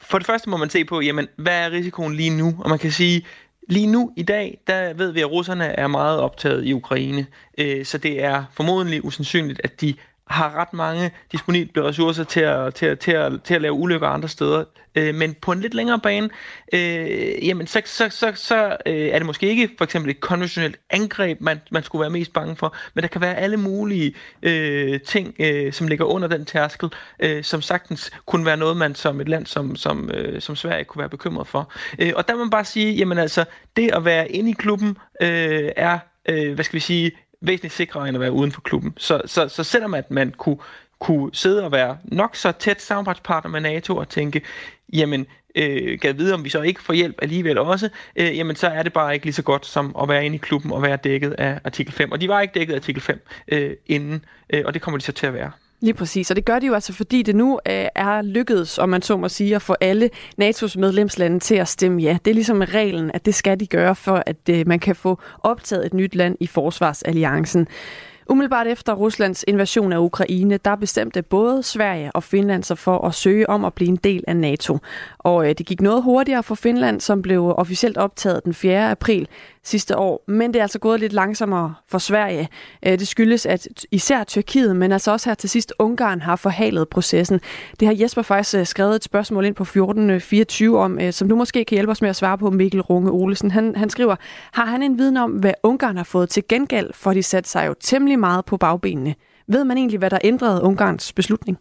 J: for det første må man se på, jamen, hvad er risikoen lige nu? Og man kan sige, Lige nu i dag, der ved vi, at russerne er meget optaget i Ukraine, øh, så det er formodentlig usandsynligt, at de har ret mange disponible ressourcer til at, til at, til at, til at lave ulykker andre steder. Øh, men på en lidt længere bane, øh, jamen så, så, så, så øh, er det måske ikke for eksempel et konventionelt angreb, man, man skulle være mest bange for, men der kan være alle mulige øh, ting, øh, som ligger under den tærskel, øh, som sagtens kunne være noget, man som et land som, som, øh, som Sverige kunne være bekymret for. Øh, og der må man bare sige, jamen altså, det at være inde i klubben øh, er, øh, hvad skal vi sige, væsentligt sikrere end at være uden for klubben. Så, så, så selvom at man kunne, kunne sidde og være nok så tæt samarbejdspartner med NATO og tænke, jamen, øh, kan vide, om vi så ikke får hjælp alligevel også, øh, jamen så er det bare ikke lige så godt som at være inde i klubben og være dækket af artikel 5. Og de var ikke dækket af artikel 5 øh, inden, øh, og det kommer de så til at være.
D: Lige præcis, og det gør de jo altså, fordi det nu øh, er lykkedes, om man så må sige, at få alle NATO's medlemslande til at stemme ja. Det er ligesom reglen, at det skal de gøre, for at øh, man kan få optaget et nyt land i forsvarsalliancen. Umiddelbart efter Ruslands invasion af Ukraine, der bestemte både Sverige og Finland sig for at søge om at blive en del af NATO. Og øh, det gik noget hurtigere for Finland, som blev officielt optaget den 4. april sidste år. Men det er altså gået lidt langsommere for Sverige. Øh, det skyldes, at især Tyrkiet, men altså også her til sidst Ungarn har forhalet processen. Det har Jesper faktisk øh, skrevet et spørgsmål ind på 1424 øh, om, som du måske kan hjælpe os med at svare på, Mikkel Runge Olesen. Han, han skriver, har han en viden om, hvad Ungarn har fået til gengæld, for de satte sig jo temmelig meget på bagbenene. Ved man egentlig, hvad der ændrede Ungarns beslutning?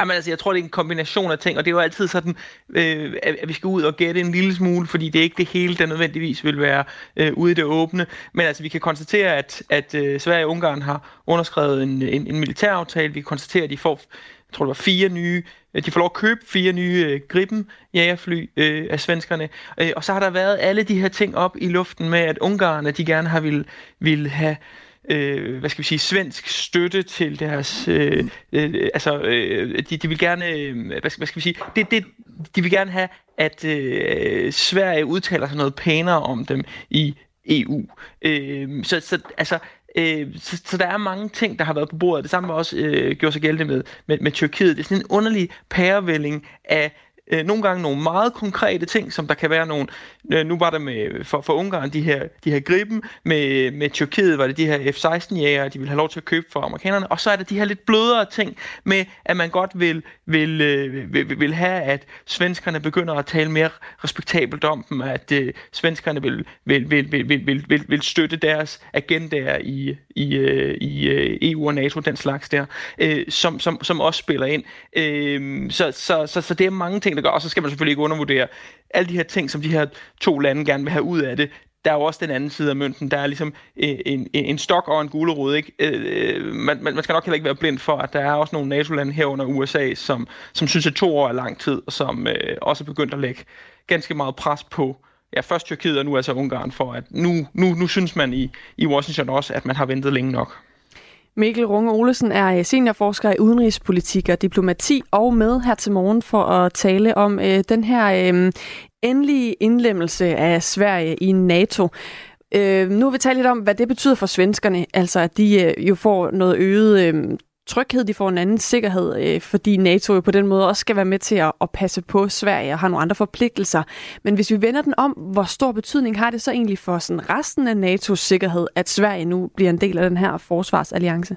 J: Jamen altså, jeg tror, det er en kombination af ting, og det er jo altid sådan, øh, at vi skal ud og gætte en lille smule, fordi det er ikke det hele, der nødvendigvis vil være øh, ude i det åbne. Men altså, vi kan konstatere, at, at øh, Sverige og Ungarn har underskrevet en, en, en militæraftale. Vi kan konstatere, at de får, jeg tror det var fire nye, øh, de får lov at købe fire nye øh, Gripen jagerfly øh, af svenskerne. Øh, og så har der været alle de her ting op i luften med, at Ungarn, de gerne har vil, vil have øh, hvad skal vi sige, svensk støtte til deres, øh, øh, altså, øh, de, de vil gerne, øh, hvad, skal, hvad skal vi sige, det, det, de vil gerne have, at øh, Sverige udtaler sig noget pænere om dem i EU. Øh, så, så altså, Øh, så, så der er mange ting, der har været på bordet. Det samme var også øh, gjort sig gældende med, med, med Tyrkiet. Det er sådan en underlig pærevælling af øh, nogle gange nogle meget konkrete ting, som der kan være nogle, Øh, nu var der med, for, for Ungarn de her, de her griben, med, med Tyrkiet var det de her F-16-jæger, de ville have lov til at købe for amerikanerne, og så er der de her lidt blødere ting med, at man godt vil, vil, øh, vil, vil have, at svenskerne begynder at tale mere respektabelt om dem, at øh, svenskerne vil, vil, vil, vil, vil, vil, vil, vil støtte deres agendaer i, i, øh, i øh, EU og NATO, den slags der, øh, som, som, som også spiller ind. Øh, så, så, så, så det er mange ting, der gør, og så skal man selvfølgelig ikke undervurdere alle de her ting, som de her to lande gerne vil have ud af det, der er jo også den anden side af mønten. Der er ligesom øh, en, en, en stok og en gulerod. Ikke? Øh, øh man, man skal nok heller ikke være blind for, at der er også nogle NATO-lande herunder USA, som, som synes, at to år er lang tid, og som øh, også er begyndt at lægge ganske meget pres på ja, først Tyrkiet og nu altså Ungarn, for at nu, nu, nu synes man i, i Washington også, at man har ventet længe nok.
D: Mikkel Runge Olesen er øh, seniorforsker i udenrigspolitik og diplomati og med her til morgen for at tale om øh, den her øh, endelige indlemmelse af Sverige i NATO. Øh, nu vil vi tale lidt om, hvad det betyder for svenskerne, altså at de øh, jo får noget øget øh, tryghed, de får en anden sikkerhed, øh, fordi NATO jo på den måde også skal være med til at, at passe på Sverige og har nogle andre forpligtelser. Men hvis vi vender den om, hvor stor betydning har det så egentlig for sådan resten af NATO's sikkerhed, at Sverige nu bliver en del af den her forsvarsalliance?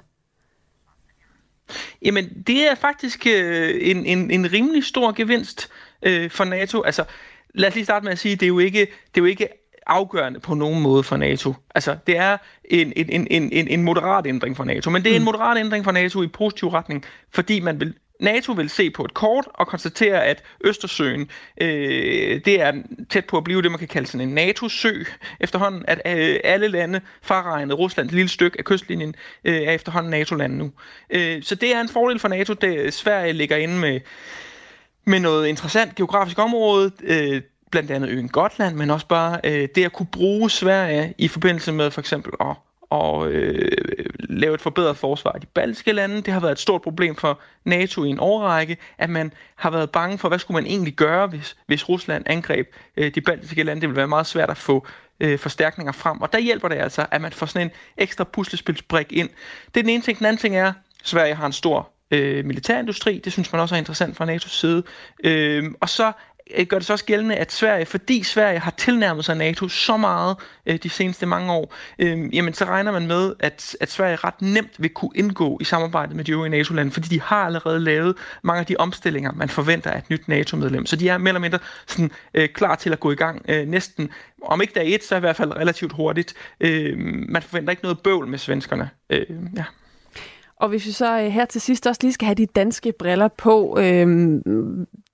J: Jamen, det er faktisk øh, en, en, en rimelig stor gevinst øh, for NATO. Altså, lad os lige starte med at sige, det er jo ikke, det er jo ikke afgørende på nogen måde for NATO. Altså, det er en, en, en, en, en moderat ændring for NATO, men det er en mm. moderat ændring for NATO i positiv retning, fordi man vil NATO vil se på et kort og konstatere, at Østersøen øh, det er tæt på at blive det, man kan kalde sådan en NATO-sø efterhånden, at øh, alle lande, fraregnet Ruslands lille stykke af kystlinjen, øh, er efterhånden NATO-lande nu. Øh, så det er en fordel for NATO, det Sverige ligger inde med med noget interessant geografisk område. Øh, blandt andet øen Gotland, men også bare øh, det at kunne bruge Sverige i forbindelse med for eksempel at og øh, lave et forbedret forsvar i de baltiske lande. Det har været et stort problem for NATO i en årrække, at man har været bange for, hvad skulle man egentlig gøre, hvis, hvis Rusland angreb øh, de baltiske lande. Det ville være meget svært at få øh, forstærkninger frem, og der hjælper det altså, at man får sådan en ekstra puslespilsbrik ind. Det er den ene ting. Den anden ting er, at Sverige har en stor øh, militærindustri. Det synes man også er interessant fra NATO's side. Øh, og så Øh, gør det så også gældende, at Sverige, fordi Sverige har tilnærmet sig NATO så meget øh, de seneste mange år, øh, jamen så regner man med, at, at Sverige ret nemt vil kunne indgå i samarbejdet med de øvrige NATO-lande, fordi de har allerede lavet mange af de omstillinger, man forventer af et nyt NATO-medlem. Så de er mere eller mindre sådan, øh, klar til at gå i gang øh, næsten, om ikke dag et, så i hvert fald relativt hurtigt. Øh, man forventer ikke noget bøvl med svenskerne. Øh, ja.
D: Og hvis vi så øh, her til sidst også lige skal have de danske briller på, øh,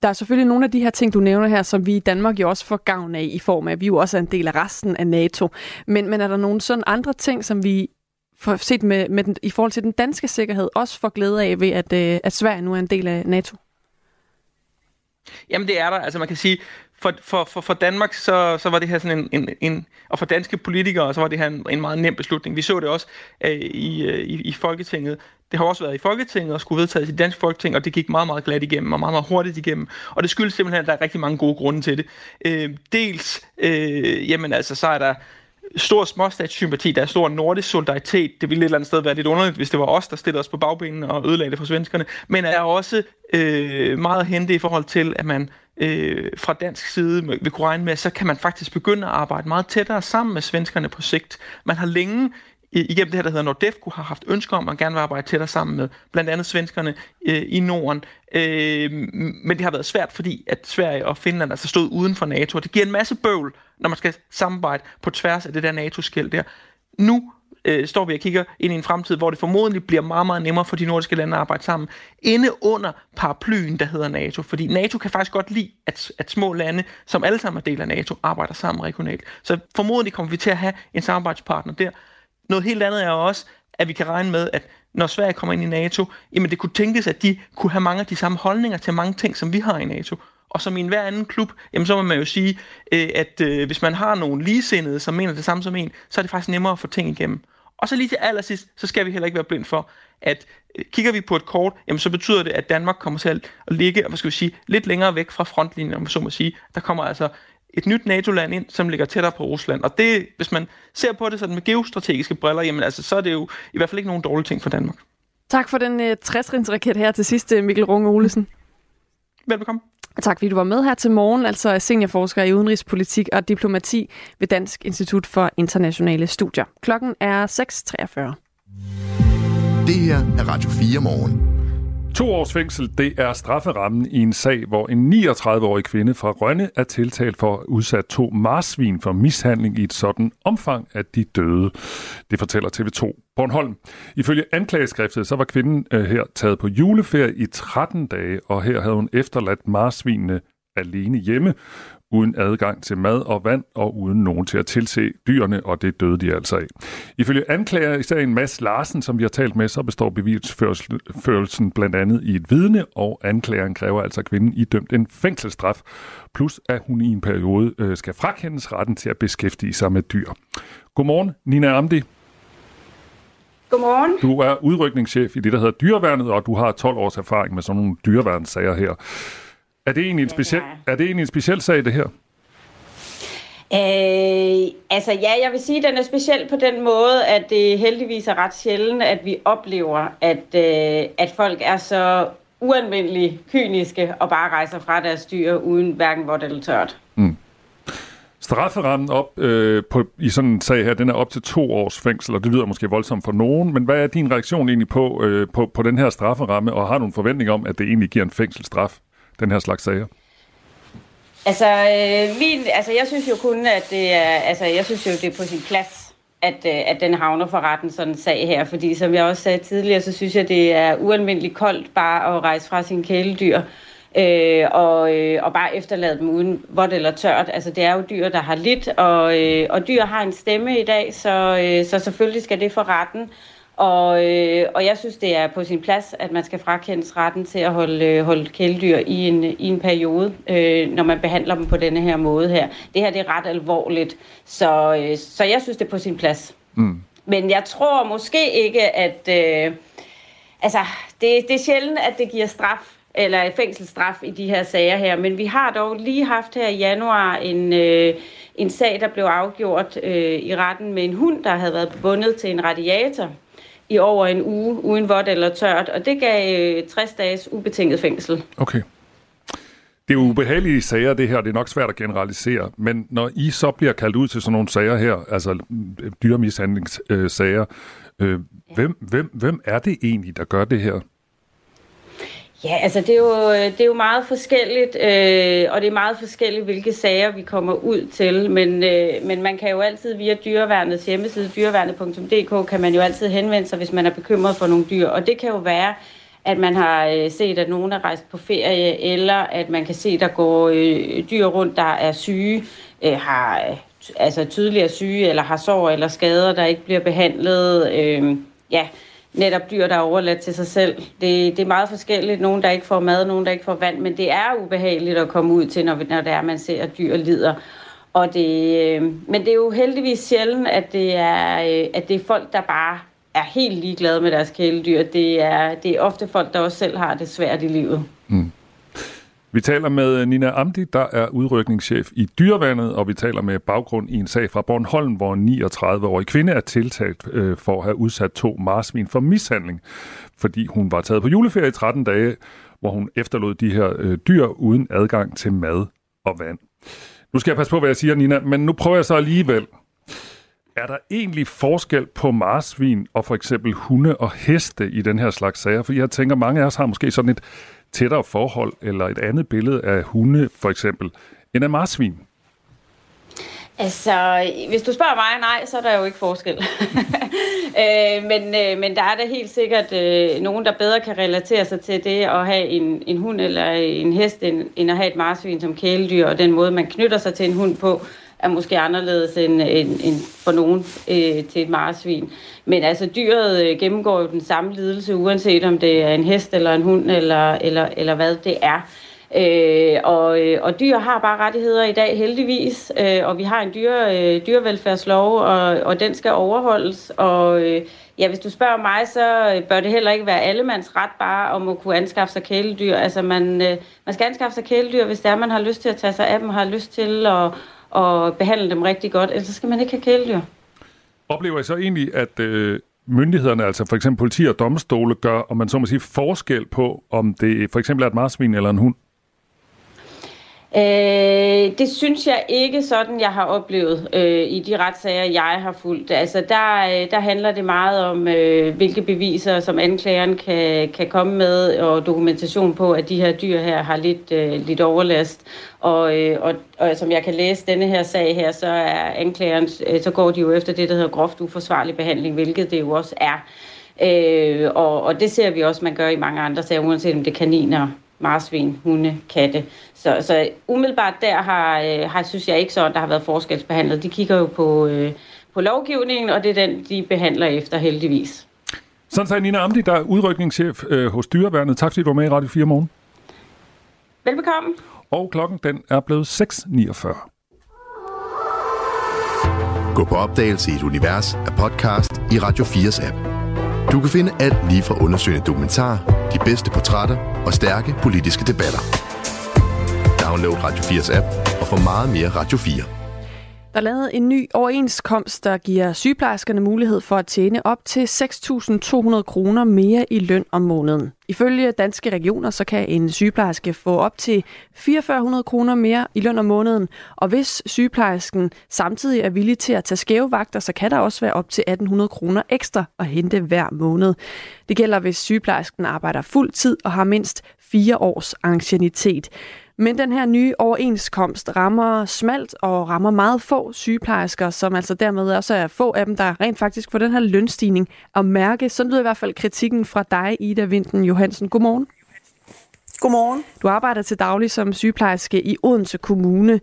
D: der er selvfølgelig nogle af de her ting, du nævner her, som vi i Danmark jo også får gavn af, i form af, at vi jo også er en del af resten af NATO. Men, men er der nogle sådan andre ting, som vi for, set med, med den, i forhold til den danske sikkerhed, også får glæde af ved, at, øh, at Sverige nu er en del af NATO?
J: Jamen det er der. Altså man kan sige, for, for, for, for Danmark, så, så var det her sådan en, en, en, og for danske politikere, så var det her en, en meget nem beslutning. Vi så det også øh, i, øh, i, i Folketinget. Det har også været i Folketinget og skulle vedtages i dansk Folketing, og det gik meget, meget glat igennem og meget, meget hurtigt igennem. Og det skyldes simpelthen, at der er rigtig mange gode grunde til det. Øh, dels, øh, jamen altså, så er der stor småstatssympati, der er stor nordisk solidaritet. Det ville et eller andet sted være lidt underligt, hvis det var os, der stillede os på bagbenene og ødelagde det for svenskerne. Men er også øh, meget at hente i forhold til, at man øh, fra dansk side vil kunne regne med, så kan man faktisk begynde at arbejde meget tættere sammen med svenskerne på sigt. Man har længe igennem det her, der hedder Nordefco, har haft ønsker om, at man gerne vil arbejde tættere sammen med blandt andet svenskerne øh, i Norden. Øh, men det har været svært, fordi at Sverige og Finland altså stod uden for NATO, det giver en masse bøvl, når man skal samarbejde på tværs af det der NATO-skæld der. Nu øh, står vi og kigger ind i en fremtid, hvor det formodentlig bliver meget, meget nemmere for de nordiske lande at arbejde sammen, inde under paraplyen, der hedder NATO. Fordi NATO kan faktisk godt lide, at, at små lande, som alle sammen er del af NATO, arbejder sammen regionalt. Så formodentlig kommer vi til at have en samarbejdspartner der. Noget helt andet er også, at vi kan regne med, at når Sverige kommer ind i NATO, jamen det kunne tænkes, at de kunne have mange af de samme holdninger til mange ting, som vi har i NATO. Og som i enhver anden klub, jamen så må man jo sige, øh, at øh, hvis man har nogle ligesindede, som mener det samme som en, så er det faktisk nemmere at få ting igennem. Og så lige til allersidst, så skal vi heller ikke være blind for, at øh, kigger vi på et kort, jamen så betyder det, at Danmark kommer til at ligge, hvad skal vi sige, lidt længere væk fra frontlinjen, om så må sige. Der kommer altså et nyt NATO-land ind, som ligger tættere på Rusland. Og det, hvis man ser på det sådan med geostrategiske briller, jamen altså, så er det jo i hvert fald ikke nogen dårlige ting for Danmark.
D: Tak for den uh, 60 her til sidst, Mikkel Runge Olesen.
J: Velbekomme.
D: Tak fordi du var med her til morgen, altså seniorforsker i udenrigspolitik og diplomati ved Dansk Institut for Internationale Studier. Klokken er 6.43.
B: Det her er Radio 4 morgen.
C: To års fængsel, det er strafferammen i en sag, hvor en 39-årig kvinde fra Rønne er tiltalt for at udsat to marsvin for mishandling i et sådan omfang, at de døde. Det fortæller TV2 Bornholm. Ifølge anklageskriftet, så var kvinden øh, her taget på juleferie i 13 dage, og her havde hun efterladt marsvinene alene hjemme uden adgang til mad og vand og uden nogen til at tilse dyrene, og det døde de altså af. Ifølge anklager i sagen Mads Larsen, som vi har talt med, så består bevisførelsen blandt andet i et vidne, og anklageren kræver altså kvinden idømt en fængselsstraf, plus at hun i en periode øh, skal frakendes retten til at beskæftige sig med dyr. Godmorgen, Nina Amdi.
K: Godmorgen.
C: Du er udrykningschef i det, der hedder dyreværnet, og du har 12 års erfaring med sådan nogle dyreværnssager her. Er det egentlig en speciel, er det egentlig en speciel sag, det her?
K: Øh, altså ja, jeg vil sige, at den er speciel på den måde, at det heldigvis er ret sjældent, at vi oplever, at, øh, at folk er så uanvendeligt kyniske og bare rejser fra deres dyr uden hverken vådt eller tørt. Mm.
C: Strafferammen op øh, på, i sådan en sag her, den er op til to års fængsel, og det lyder måske voldsomt for nogen, men hvad er din reaktion egentlig på, øh, på, på den her strafferamme, og har du en forventning om, at det egentlig giver en fængselsstraf, den her slags sager?
K: Altså, øh, min, altså jeg synes jo kun, at det er, altså jeg synes jo, det er på sin plads, at, øh, at den havner for retten, sådan en sag her. Fordi som jeg også sagde tidligere, så synes jeg, det er ualmindeligt koldt bare at rejse fra sin kæledyr øh, og, øh, og bare efterlade dem uden vådt eller tørt. Altså det er jo dyr, der har lidt, og, øh, og dyr har en stemme i dag, så, øh, så selvfølgelig skal det for retten. Og, øh, og jeg synes, det er på sin plads, at man skal frakendes retten til at holde, øh, holde kæledyr i en, i en periode, øh, når man behandler dem på denne her måde her. Det her det er ret alvorligt, så, øh, så jeg synes, det er på sin plads. Mm. Men jeg tror måske ikke, at... Øh, altså, det, det er sjældent, at det giver straf eller fængselsstraf i de her sager her. Men vi har dog lige haft her i januar en, øh, en sag, der blev afgjort øh, i retten med en hund, der havde været bundet til en radiator i over en uge, uden vådt eller tørt, og det gav øh, 60 dages ubetinget fængsel.
C: Okay. Det er jo ubehagelige sager, det her. Det er nok svært at generalisere. Men når I så bliver kaldt ud til sådan nogle sager her, altså dyremishandlingssager, øh, hvem, hvem, hvem er det egentlig, der gør det her?
K: Ja, altså det er jo, øh, det er jo meget forskelligt, øh, og det er meget forskelligt, hvilke sager vi kommer ud til. Men, øh, men man kan jo altid via dyreværnets hjemmeside, dyreværnet.dk, kan man jo altid henvende sig, hvis man er bekymret for nogle dyr. Og det kan jo være, at man har øh, set, at nogen er rejst på ferie, eller at man kan se, at der går øh, dyr rundt, der er syge, øh, har altså tydeligere syge, eller har sår eller skader, der ikke bliver behandlet. Øh, ja, netop dyr, der er overladt til sig selv. Det, det er meget forskelligt. Nogen, der ikke får mad, nogen, der ikke får vand, men det er ubehageligt at komme ud til, når, når det er, man ser, at dyr lider. Og det, øh, men det er jo heldigvis sjældent, at det er, øh, at det er folk, der bare er helt ligeglade med deres kæledyr. Det er, det er ofte folk, der også selv har det svært i livet. Mm.
C: Vi taler med Nina Amdi, der er udrykningschef i Dyrevandet, og vi taler med baggrund i en sag fra Bornholm, hvor en 39-årig kvinde er tiltalt øh, for at have udsat to marsvin for mishandling, fordi hun var taget på juleferie i 13 dage, hvor hun efterlod de her øh, dyr uden adgang til mad og vand. Nu skal jeg passe på, hvad jeg siger, Nina, men nu prøver jeg så alligevel. Er der egentlig forskel på marsvin og for eksempel hunde og heste i den her slags sager? For jeg tænker, mange af os har måske sådan et tættere forhold eller et andet billede af hunde for eksempel, end af marsvin?
K: Altså, hvis du spørger mig, nej, så er der jo ikke forskel. øh, men, øh, men der er da helt sikkert øh, nogen, der bedre kan relatere sig til det at have en, en hund eller en hest, end, end at have et marsvin som kæledyr, og den måde, man knytter sig til en hund på, er måske anderledes end, end, end for nogen øh, til et marsvin. Men altså dyret øh, gennemgår jo den samme lidelse, uanset om det er en hest eller en hund eller, eller, eller hvad det er. Øh, og, øh, og dyr har bare rettigheder i dag, heldigvis. Øh, og vi har en dyre, øh, dyrevelfærdslov, og, og den skal overholdes. Og øh, ja, hvis du spørger mig, så øh, bør det heller ikke være allemands ret bare om at kunne anskaffe sig kæledyr. Altså man, øh, man skal anskaffe sig kæledyr, hvis det er, man har lyst til at tage sig af dem, har lyst til at og behandle dem rigtig godt, ellers skal man ikke have kæledyr.
C: Oplever I så egentlig, at øh, myndighederne, altså for eksempel politi og domstole, gør, om man så må sige, forskel på, om det for eksempel er et marsvin eller en hund?
K: Øh, Øh, det synes jeg ikke sådan, jeg har oplevet øh, i de retssager, jeg har fulgt. Altså, der, øh, der handler det meget om, øh, hvilke beviser, som anklageren kan, kan komme med, og dokumentation på, at de her dyr her har lidt, øh, lidt overlast. Og, øh, og, og som jeg kan læse denne her sag her, så er anklageren, øh, så går de jo efter det, der hedder groft uforsvarlig behandling, hvilket det jo også er. Øh, og, og det ser vi også, man gør i mange andre sager, uanset om det er kaniner, marsvin, hunde, katte. Så, så umiddelbart der har, øh, har, synes jeg ikke så, at der har været forskelsbehandlet. De kigger jo på, øh, på lovgivningen, og det er den, de behandler efter heldigvis.
C: Sådan sagde Nina Amdi, der er udrykningschef øh, hos Dyreværnet. Tak fordi du var med i Radio 4 morgen.
K: Velbekomme.
C: Og klokken den er blevet 6.49.
B: Gå på opdagelse i et univers af podcast i Radio 4's app. Du kan finde alt lige fra undersøgende dokumentar, de bedste portrætter og stærke politiske debatter. Download Radio 4's app og få meget mere Radio 4.
D: Der er lavet en ny overenskomst, der giver sygeplejerskerne mulighed for at tjene op til 6.200 kroner mere i løn om måneden. Ifølge danske regioner, så kan en sygeplejerske få op til 4.400 kroner mere i løn om måneden, og hvis sygeplejersken samtidig er villig til at tage skæve vagter, så kan der også være op til 1.800 kroner ekstra at hente hver måned. Det gælder, hvis sygeplejersken arbejder fuld tid og har mindst fire års ancienitet. Men den her nye overenskomst rammer smalt og rammer meget få sygeplejersker, som altså dermed også er få af dem, der rent faktisk får den her lønstigning at mærke. Sådan lyder i hvert fald kritikken fra dig, Ida Vinden Johansen. Godmorgen.
L: Godmorgen.
D: Du arbejder til daglig som sygeplejerske i Odense Kommune.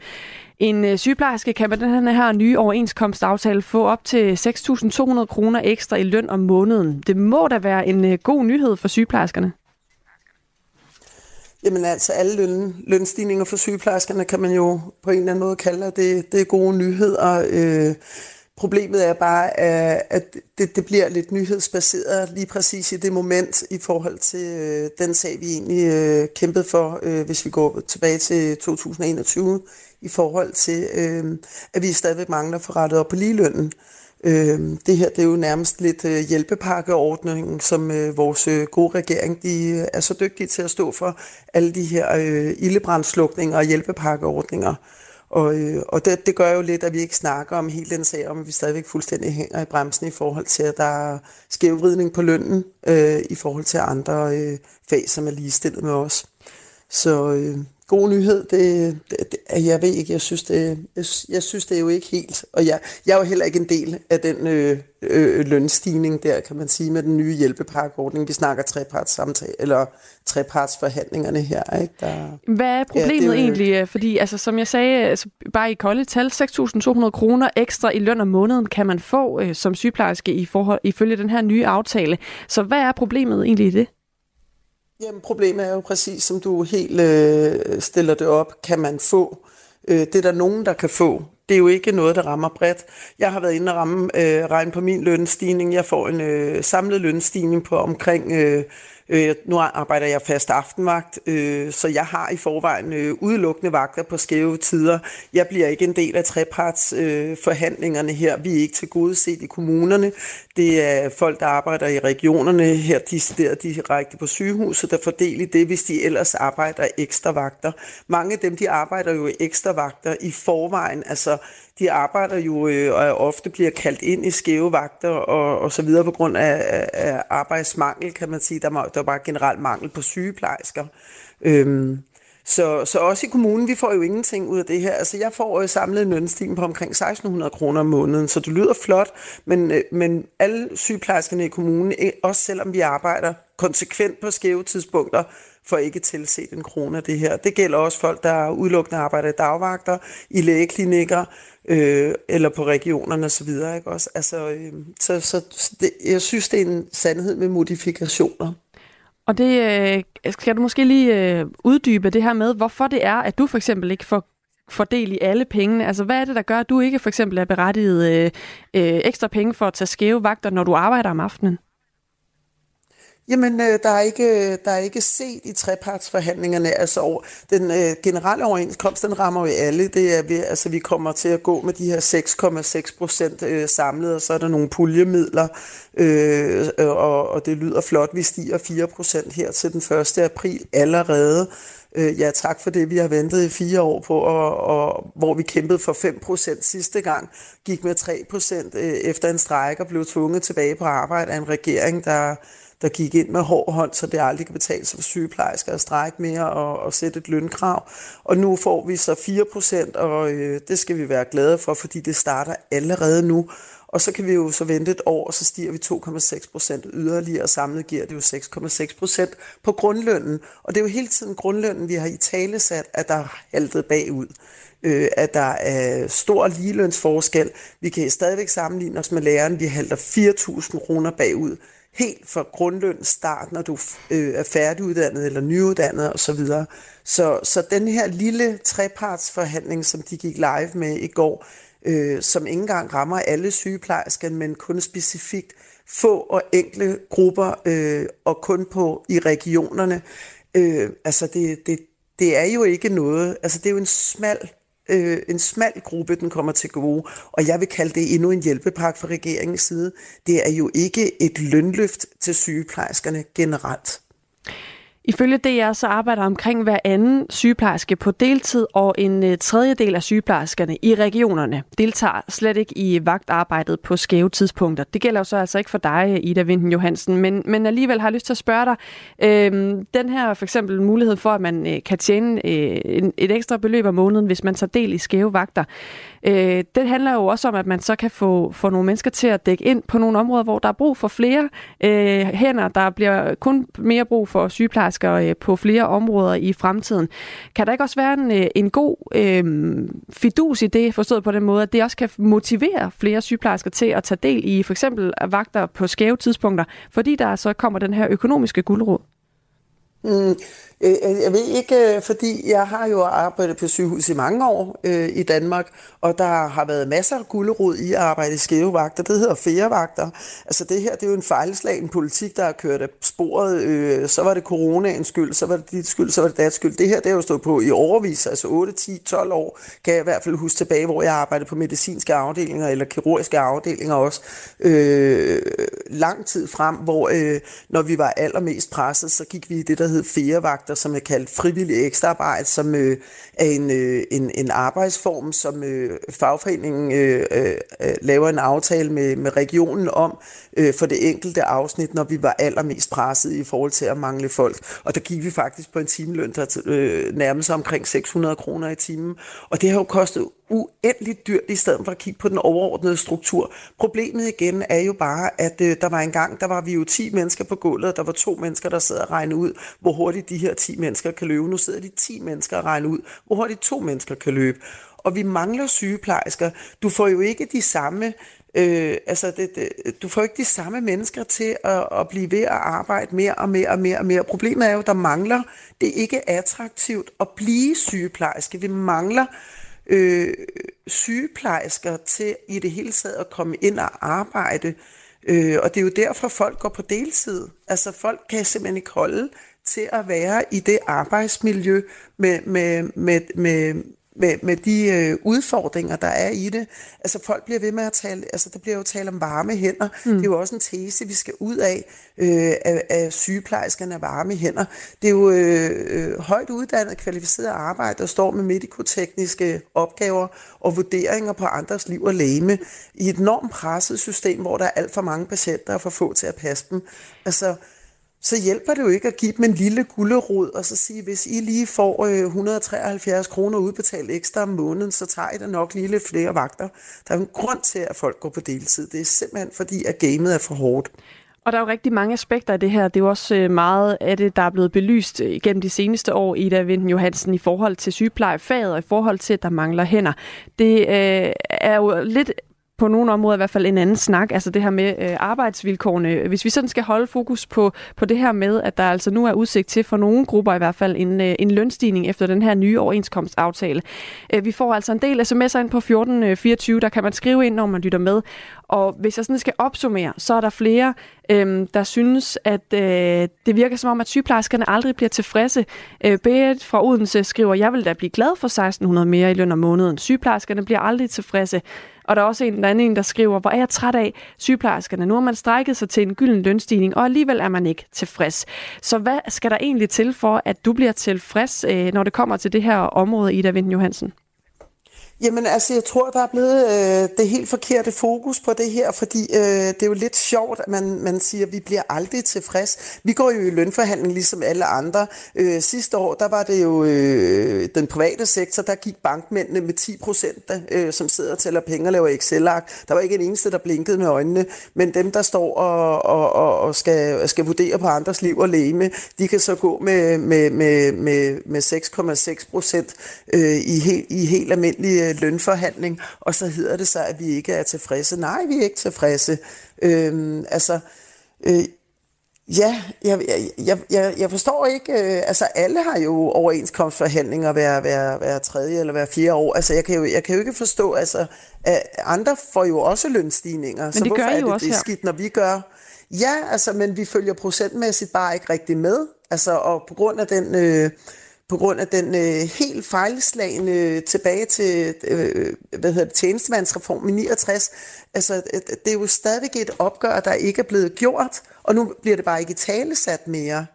D: En øh, sygeplejerske kan med den her nye overenskomstaftale få op til 6.200 kroner ekstra i løn om måneden. Det må da være en øh, god nyhed for sygeplejerskerne.
L: Jamen altså, alle løn, lønstigninger for sygeplejerskerne kan man jo på en eller anden måde kalde, at det, det er gode nyheder. Øh, problemet er bare, øh, at det, det bliver lidt nyhedsbaseret lige præcis i det moment i forhold til øh, den sag, vi egentlig øh, kæmpede for, øh, hvis vi går tilbage til 2021, i forhold til, øh, at vi stadigvæk mangler for rettet op på ligelønnen. Øh, Øh, det her det er jo nærmest lidt øh, hjælpepakkeordningen, som øh, vores øh, gode regering de øh, er så dygtige til at stå for. Alle de her øh, ildebrandslukninger og hjælpepakkeordninger. Og, øh, og det, det gør jo lidt, at vi ikke snakker om hele den sag, om at vi stadigvæk fuldstændig hænger i bremsen i forhold til, at der er skævvridning på lønnen øh, i forhold til andre øh, fag, som er ligestillet med os. Så øh, god nyhed, det, det, det, jeg ved ikke, jeg synes, det, jeg, jeg synes det er jo ikke helt, og jeg, jeg er jo heller ikke en del af den øh, øh, lønstigning der, kan man sige, med den nye hjælpepakkeordning. Vi snakker treparts samtale, eller trepartsforhandlingerne her. Ikke? Der,
D: Hvad er problemet ja, det, egentlig? Fordi, altså, som jeg sagde, altså, bare i kolde tal, 6.200 kroner ekstra i løn om måneden kan man få øh, som sygeplejerske i forhold, ifølge den her nye aftale. Så hvad er problemet egentlig i det?
L: Jamen, problemet er jo præcis, som du helt øh, stiller det op, kan man få. Øh, det er der nogen, der kan få. Det er jo ikke noget, der rammer bredt. Jeg har været inde og ramme, øh, regne på min lønstigning. Jeg får en øh, samlet lønstigning på omkring øh, Øh, nu arbejder jeg fast aftenvagt, øh, så jeg har i forvejen øh, udelukkende vagter på skæve tider. Jeg bliver ikke en del af trepartsforhandlingerne øh, her. Vi er ikke til gode set i kommunerne. Det er folk, der arbejder i regionerne her, de sidder direkte på sygehuset, der fordeler det, hvis de ellers arbejder ekstra vagter. Mange af dem, de arbejder jo ekstra vagter i forvejen, altså de arbejder jo øh, og ofte bliver kaldt ind i skæve vagter og, og så videre på grund af, af arbejdsmangel, kan man sige. Der, må, der var generelt mangel på sygeplejersker. Øhm, så, så også i kommunen, vi får jo ingenting ud af det her. Altså jeg får jo samlet en lønstigning på omkring 1600 kroner om måneden, så det lyder flot, men, øh, men alle sygeplejerskerne i kommunen, eh, også selvom vi arbejder konsekvent på skæve tidspunkter, for ikke tilset en krone af det her. Det gælder også folk, der udelukkende arbejder i dagvagter, i lægeklinikker, øh, eller på regionerne osv. Ikke også? Altså, øh, så så det, jeg synes, det er en sandhed med modifikationer.
D: Og det øh, skal du måske lige øh, uddybe det her med, hvorfor det er, at du for eksempel ikke får fordel i alle pengene? Altså, hvad er det, der gør, at du ikke for eksempel er berettiget øh, øh, ekstra penge for at tage skæve vagter, når du arbejder om aftenen?
L: Jamen, øh, der, er ikke, øh, der er ikke set i trepartsforhandlingerne. Altså, over, den øh, generelle overenskomst, den rammer jo alle. Det er, vi, altså, vi kommer til at gå med de her 6,6 procent øh, samlet, og så er der nogle puljemidler, øh, øh og, og det lyder flot. Vi stiger 4 procent her til den 1. april allerede. Øh, ja, tak for det. Vi har ventet i fire år på, og, og, hvor vi kæmpede for 5 procent sidste gang, gik med 3 procent øh, efter en strejke og blev tvunget tilbage på arbejde af en regering, der der gik ind med hård hånd, så det aldrig kan betale sig for sygeplejersker at strække mere og, og sætte et lønkrav. Og nu får vi så 4%, og øh, det skal vi være glade for, fordi det starter allerede nu. Og så kan vi jo så vente et år, og så stiger vi 2,6 procent yderligere, og samlet giver det jo 6,6 procent på grundlønnen. Og det er jo hele tiden grundlønnen, vi har i tale sat, at der er haltet bagud øh, at der er stor ligelønsforskel. Vi kan stadigvæk sammenligne os med læreren. Vi halter 4.000 kroner bagud helt fra grundløn start, når du øh, er færdiguddannet eller nyuddannet osv. Så, så, så den her lille trepartsforhandling, som de gik live med i går, øh, som ikke engang rammer alle sygeplejersker, men kun specifikt få og enkle grupper, øh, og kun på i regionerne, øh, altså det, det, det er jo ikke noget, altså det er jo en smal øh, en smal gruppe, den kommer til gode. Og jeg vil kalde det endnu en hjælpepakke fra regeringens side. Det er jo ikke et lønløft til sygeplejerskerne generelt.
D: Ifølge DR så arbejder omkring hver anden sygeplejerske på deltid, og en øh, tredjedel af sygeplejerskerne i regionerne deltager slet ikke i vagtarbejdet på skæve tidspunkter. Det gælder jo så altså ikke for dig, Ida Vinden Johansen, men, men alligevel har jeg lyst til at spørge dig, øh, den her for eksempel mulighed for, at man øh, kan tjene øh, et ekstra beløb om måneden, hvis man tager del i skæve vagter, øh, det handler jo også om, at man så kan få, få nogle mennesker til at dække ind på nogle områder, hvor der er brug for flere øh, hænder. Der bliver kun mere brug for sygeplejersker øh, på flere områder i fremtiden. Kan der ikke også være en, øh, en god øh, fidus i det, forstået på den måde, at det også kan motivere flere sygeplejersker til at tage del i for eksempel vagter på skæve tidspunkter, fordi der så kommer den her økonomiske guldråd?
L: Mm, Øh, øh, jeg ved ikke, øh, fordi jeg har jo arbejdet på sygehus i mange år øh, i Danmark, og der har været masser af gulderod i at arbejde i skæve vagter. Det hedder færevagter. Altså det her, det er jo en fejlslagen politik, der har kørt af sporet. Øh, så var det coronaens skyld, så var det dit skyld, så var det deres skyld. Det her, det har jo stået på i overvis, altså 8, 10, 12 år, kan jeg i hvert fald huske tilbage, hvor jeg arbejdede på medicinske afdelinger eller kirurgiske afdelinger også. Øh, lang tid frem, hvor øh, når vi var allermest presset, så gik vi i det, der hed færevagter vagter, som er kaldt frivillig ekstraarbejde, som øh, er en, øh, en, en arbejdsform, som øh, fagforeningen øh, øh, øh, laver en aftale med, med regionen om øh, for det enkelte afsnit, når vi var allermest presset i forhold til at mangle folk. Og der gik vi faktisk på en timeløn, der øh, nærmest omkring 600 kroner i timen. Og det har jo kostet uendeligt dyrt, i stedet for at kigge på den overordnede struktur. Problemet igen er jo bare, at øh, der var en gang, der var vi jo 10 mennesker på gulvet, og der var to mennesker, der sad og regnede ud, hvor hurtigt de her 10 mennesker kan løbe. Nu sidder de 10 mennesker og regner ud, hvor hurtigt to mennesker kan løbe. Og vi mangler sygeplejersker. Du får jo ikke de samme Øh, altså det, det, du får ikke de samme mennesker til at, at blive ved at arbejde mere og mere og mere og mere. Problemet er jo, der mangler, det er ikke attraktivt at blive sygeplejerske. Vi mangler øh, øh, sygeplejersker til i det hele taget at komme ind og arbejde. Øh, og det er jo derfor, folk går på deltid. Altså folk kan simpelthen ikke holde til at være i det arbejdsmiljø med, med, med, med, med, med de øh, udfordringer, der er i det. Altså folk bliver ved med at tale, altså der bliver jo talt om varme hænder. Mm. Det er jo også en tese, vi skal ud af, øh, af, af sygeplejerskerne af varme hænder. Det er jo øh, øh, højt uddannet, kvalificeret arbejde, der står med medikotekniske opgaver og vurderinger på andres liv og læme i et enormt presset system, hvor der er alt for mange patienter og for få til at passe dem. Altså, så hjælper det jo ikke at give dem en lille gullerod og så sige, hvis I lige får øh, 173 kroner udbetalt ekstra om måneden, så tager I da nok lige lidt flere vagter. Der er en grund til, at folk går på deltid. Det er simpelthen fordi, at gamet er for hårdt.
D: Og der er jo rigtig mange aspekter af det her. Det er jo også øh, meget af det, der er blevet belyst øh, gennem de seneste år, Ida Vinden Johansen, i forhold til sygeplejefaget og i forhold til, at der mangler hænder. Det øh, er jo lidt på nogle områder i hvert fald en anden snak, altså det her med øh, arbejdsvilkårene. Hvis vi sådan skal holde fokus på, på det her med, at der altså nu er udsigt til for nogle grupper i hvert fald en, øh, en lønstigning efter den her nye overenskomstaftale. Øh, vi får altså en del sms'er ind på 1424, øh, der kan man skrive ind, når man lytter med. Og hvis jeg sådan skal opsummere, så er der flere, øhm, der synes, at øh, det virker som om, at sygeplejerskerne aldrig bliver tilfredse. Øh, Berit fra Odense skriver, jeg vil da blive glad for 1600 mere i løn om måneden. Sygeplejerskerne bliver aldrig tilfredse. Og der er også en anden, der skriver, hvor er jeg træt af sygeplejerskerne. Nu har man strækket sig til en gylden lønstigning, og alligevel er man ikke tilfreds. Så hvad skal der egentlig til for, at du bliver tilfreds, øh, når det kommer til det her område, Ida Vinden Johansen?
L: Jamen altså, jeg tror, der er blevet øh, det helt forkerte fokus på det her, fordi øh, det er jo lidt sjovt, at man, man siger, at vi bliver aldrig tilfreds. Vi går jo i lønforhandling ligesom alle andre. Øh, sidste år, der var det jo øh, den private sektor, der gik bankmændene med 10 procent, øh, som sidder og tæller penge og laver Excel-ark. Der var ikke en eneste, der blinkede med øjnene, men dem, der står og, og, og, og skal, skal vurdere på andres liv og leme, de kan så gå med, med, med, med, med 6,6 procent øh, i, helt, i helt almindelige øh, lønforhandling, og så hedder det så, at vi ikke er tilfredse. Nej, vi er ikke tilfredse. Øhm, altså, øh, ja, jeg, jeg, jeg, jeg forstår ikke, øh, altså alle har jo overenskomstforhandlinger hver, hver, hver tredje eller hver fjerde år. Altså jeg kan jo, jeg kan jo ikke forstå, altså at andre får jo også lønstigninger.
D: Men
L: så
D: det
L: hvorfor
D: gør I
L: er det,
D: også
L: det
D: her.
L: skidt, når vi gør? Ja, altså, men vi følger procentmæssigt bare ikke rigtig med. Altså, og på grund af den... Øh, på grund af den øh, helt fejlslagende øh, tilbage til øh, hvad hedder det, tjenestemandsreform i 69. Altså, øh, det er jo stadigvæk et opgør, der ikke er blevet gjort, og nu bliver det bare ikke talesat mere.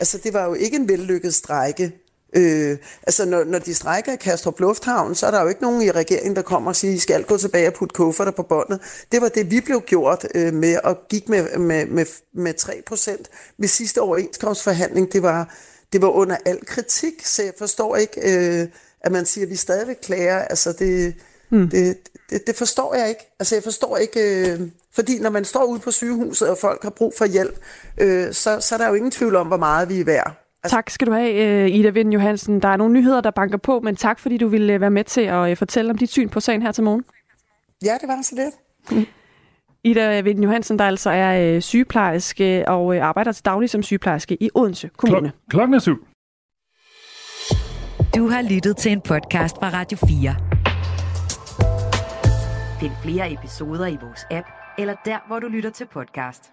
L: Altså, det var jo ikke en vellykket strække. Øh, altså, når, når de strækker i Kastrup Lufthavn, så er der jo ikke nogen i regeringen, der kommer og siger, I skal gå tilbage og putte kufferter på båndet. Det var det, vi blev gjort øh, med, og gik med, med, med, med 3 procent ved sidste overenskomstforhandling. Det var, det var under al kritik, så jeg forstår ikke, øh, at man siger, at vi stadigvæk klager. Altså, det, hmm. det, det, det forstår jeg ikke. Altså, jeg forstår ikke... Øh, fordi når man står ude på sygehuset, og folk har brug for hjælp, øh, så, så er der jo ingen tvivl om, hvor meget vi er værd.
D: Altså... Tak skal du have, øh, Ida Vind Johansen. Der er nogle nyheder, der banker på, men tak fordi du ville øh, være med til at øh, fortælle om dit syn på sagen her til morgen.
L: Ja, det var så lidt.
D: Ida Vind Johansen, der altså er øh, sygeplejerske og øh, arbejder til daglig som sygeplejerske i Odense Kommune.
C: Klok- klokken er syv.
M: Du har lyttet til en podcast fra Radio 4. Find flere episoder i vores app, eller der, hvor du lytter til podcast.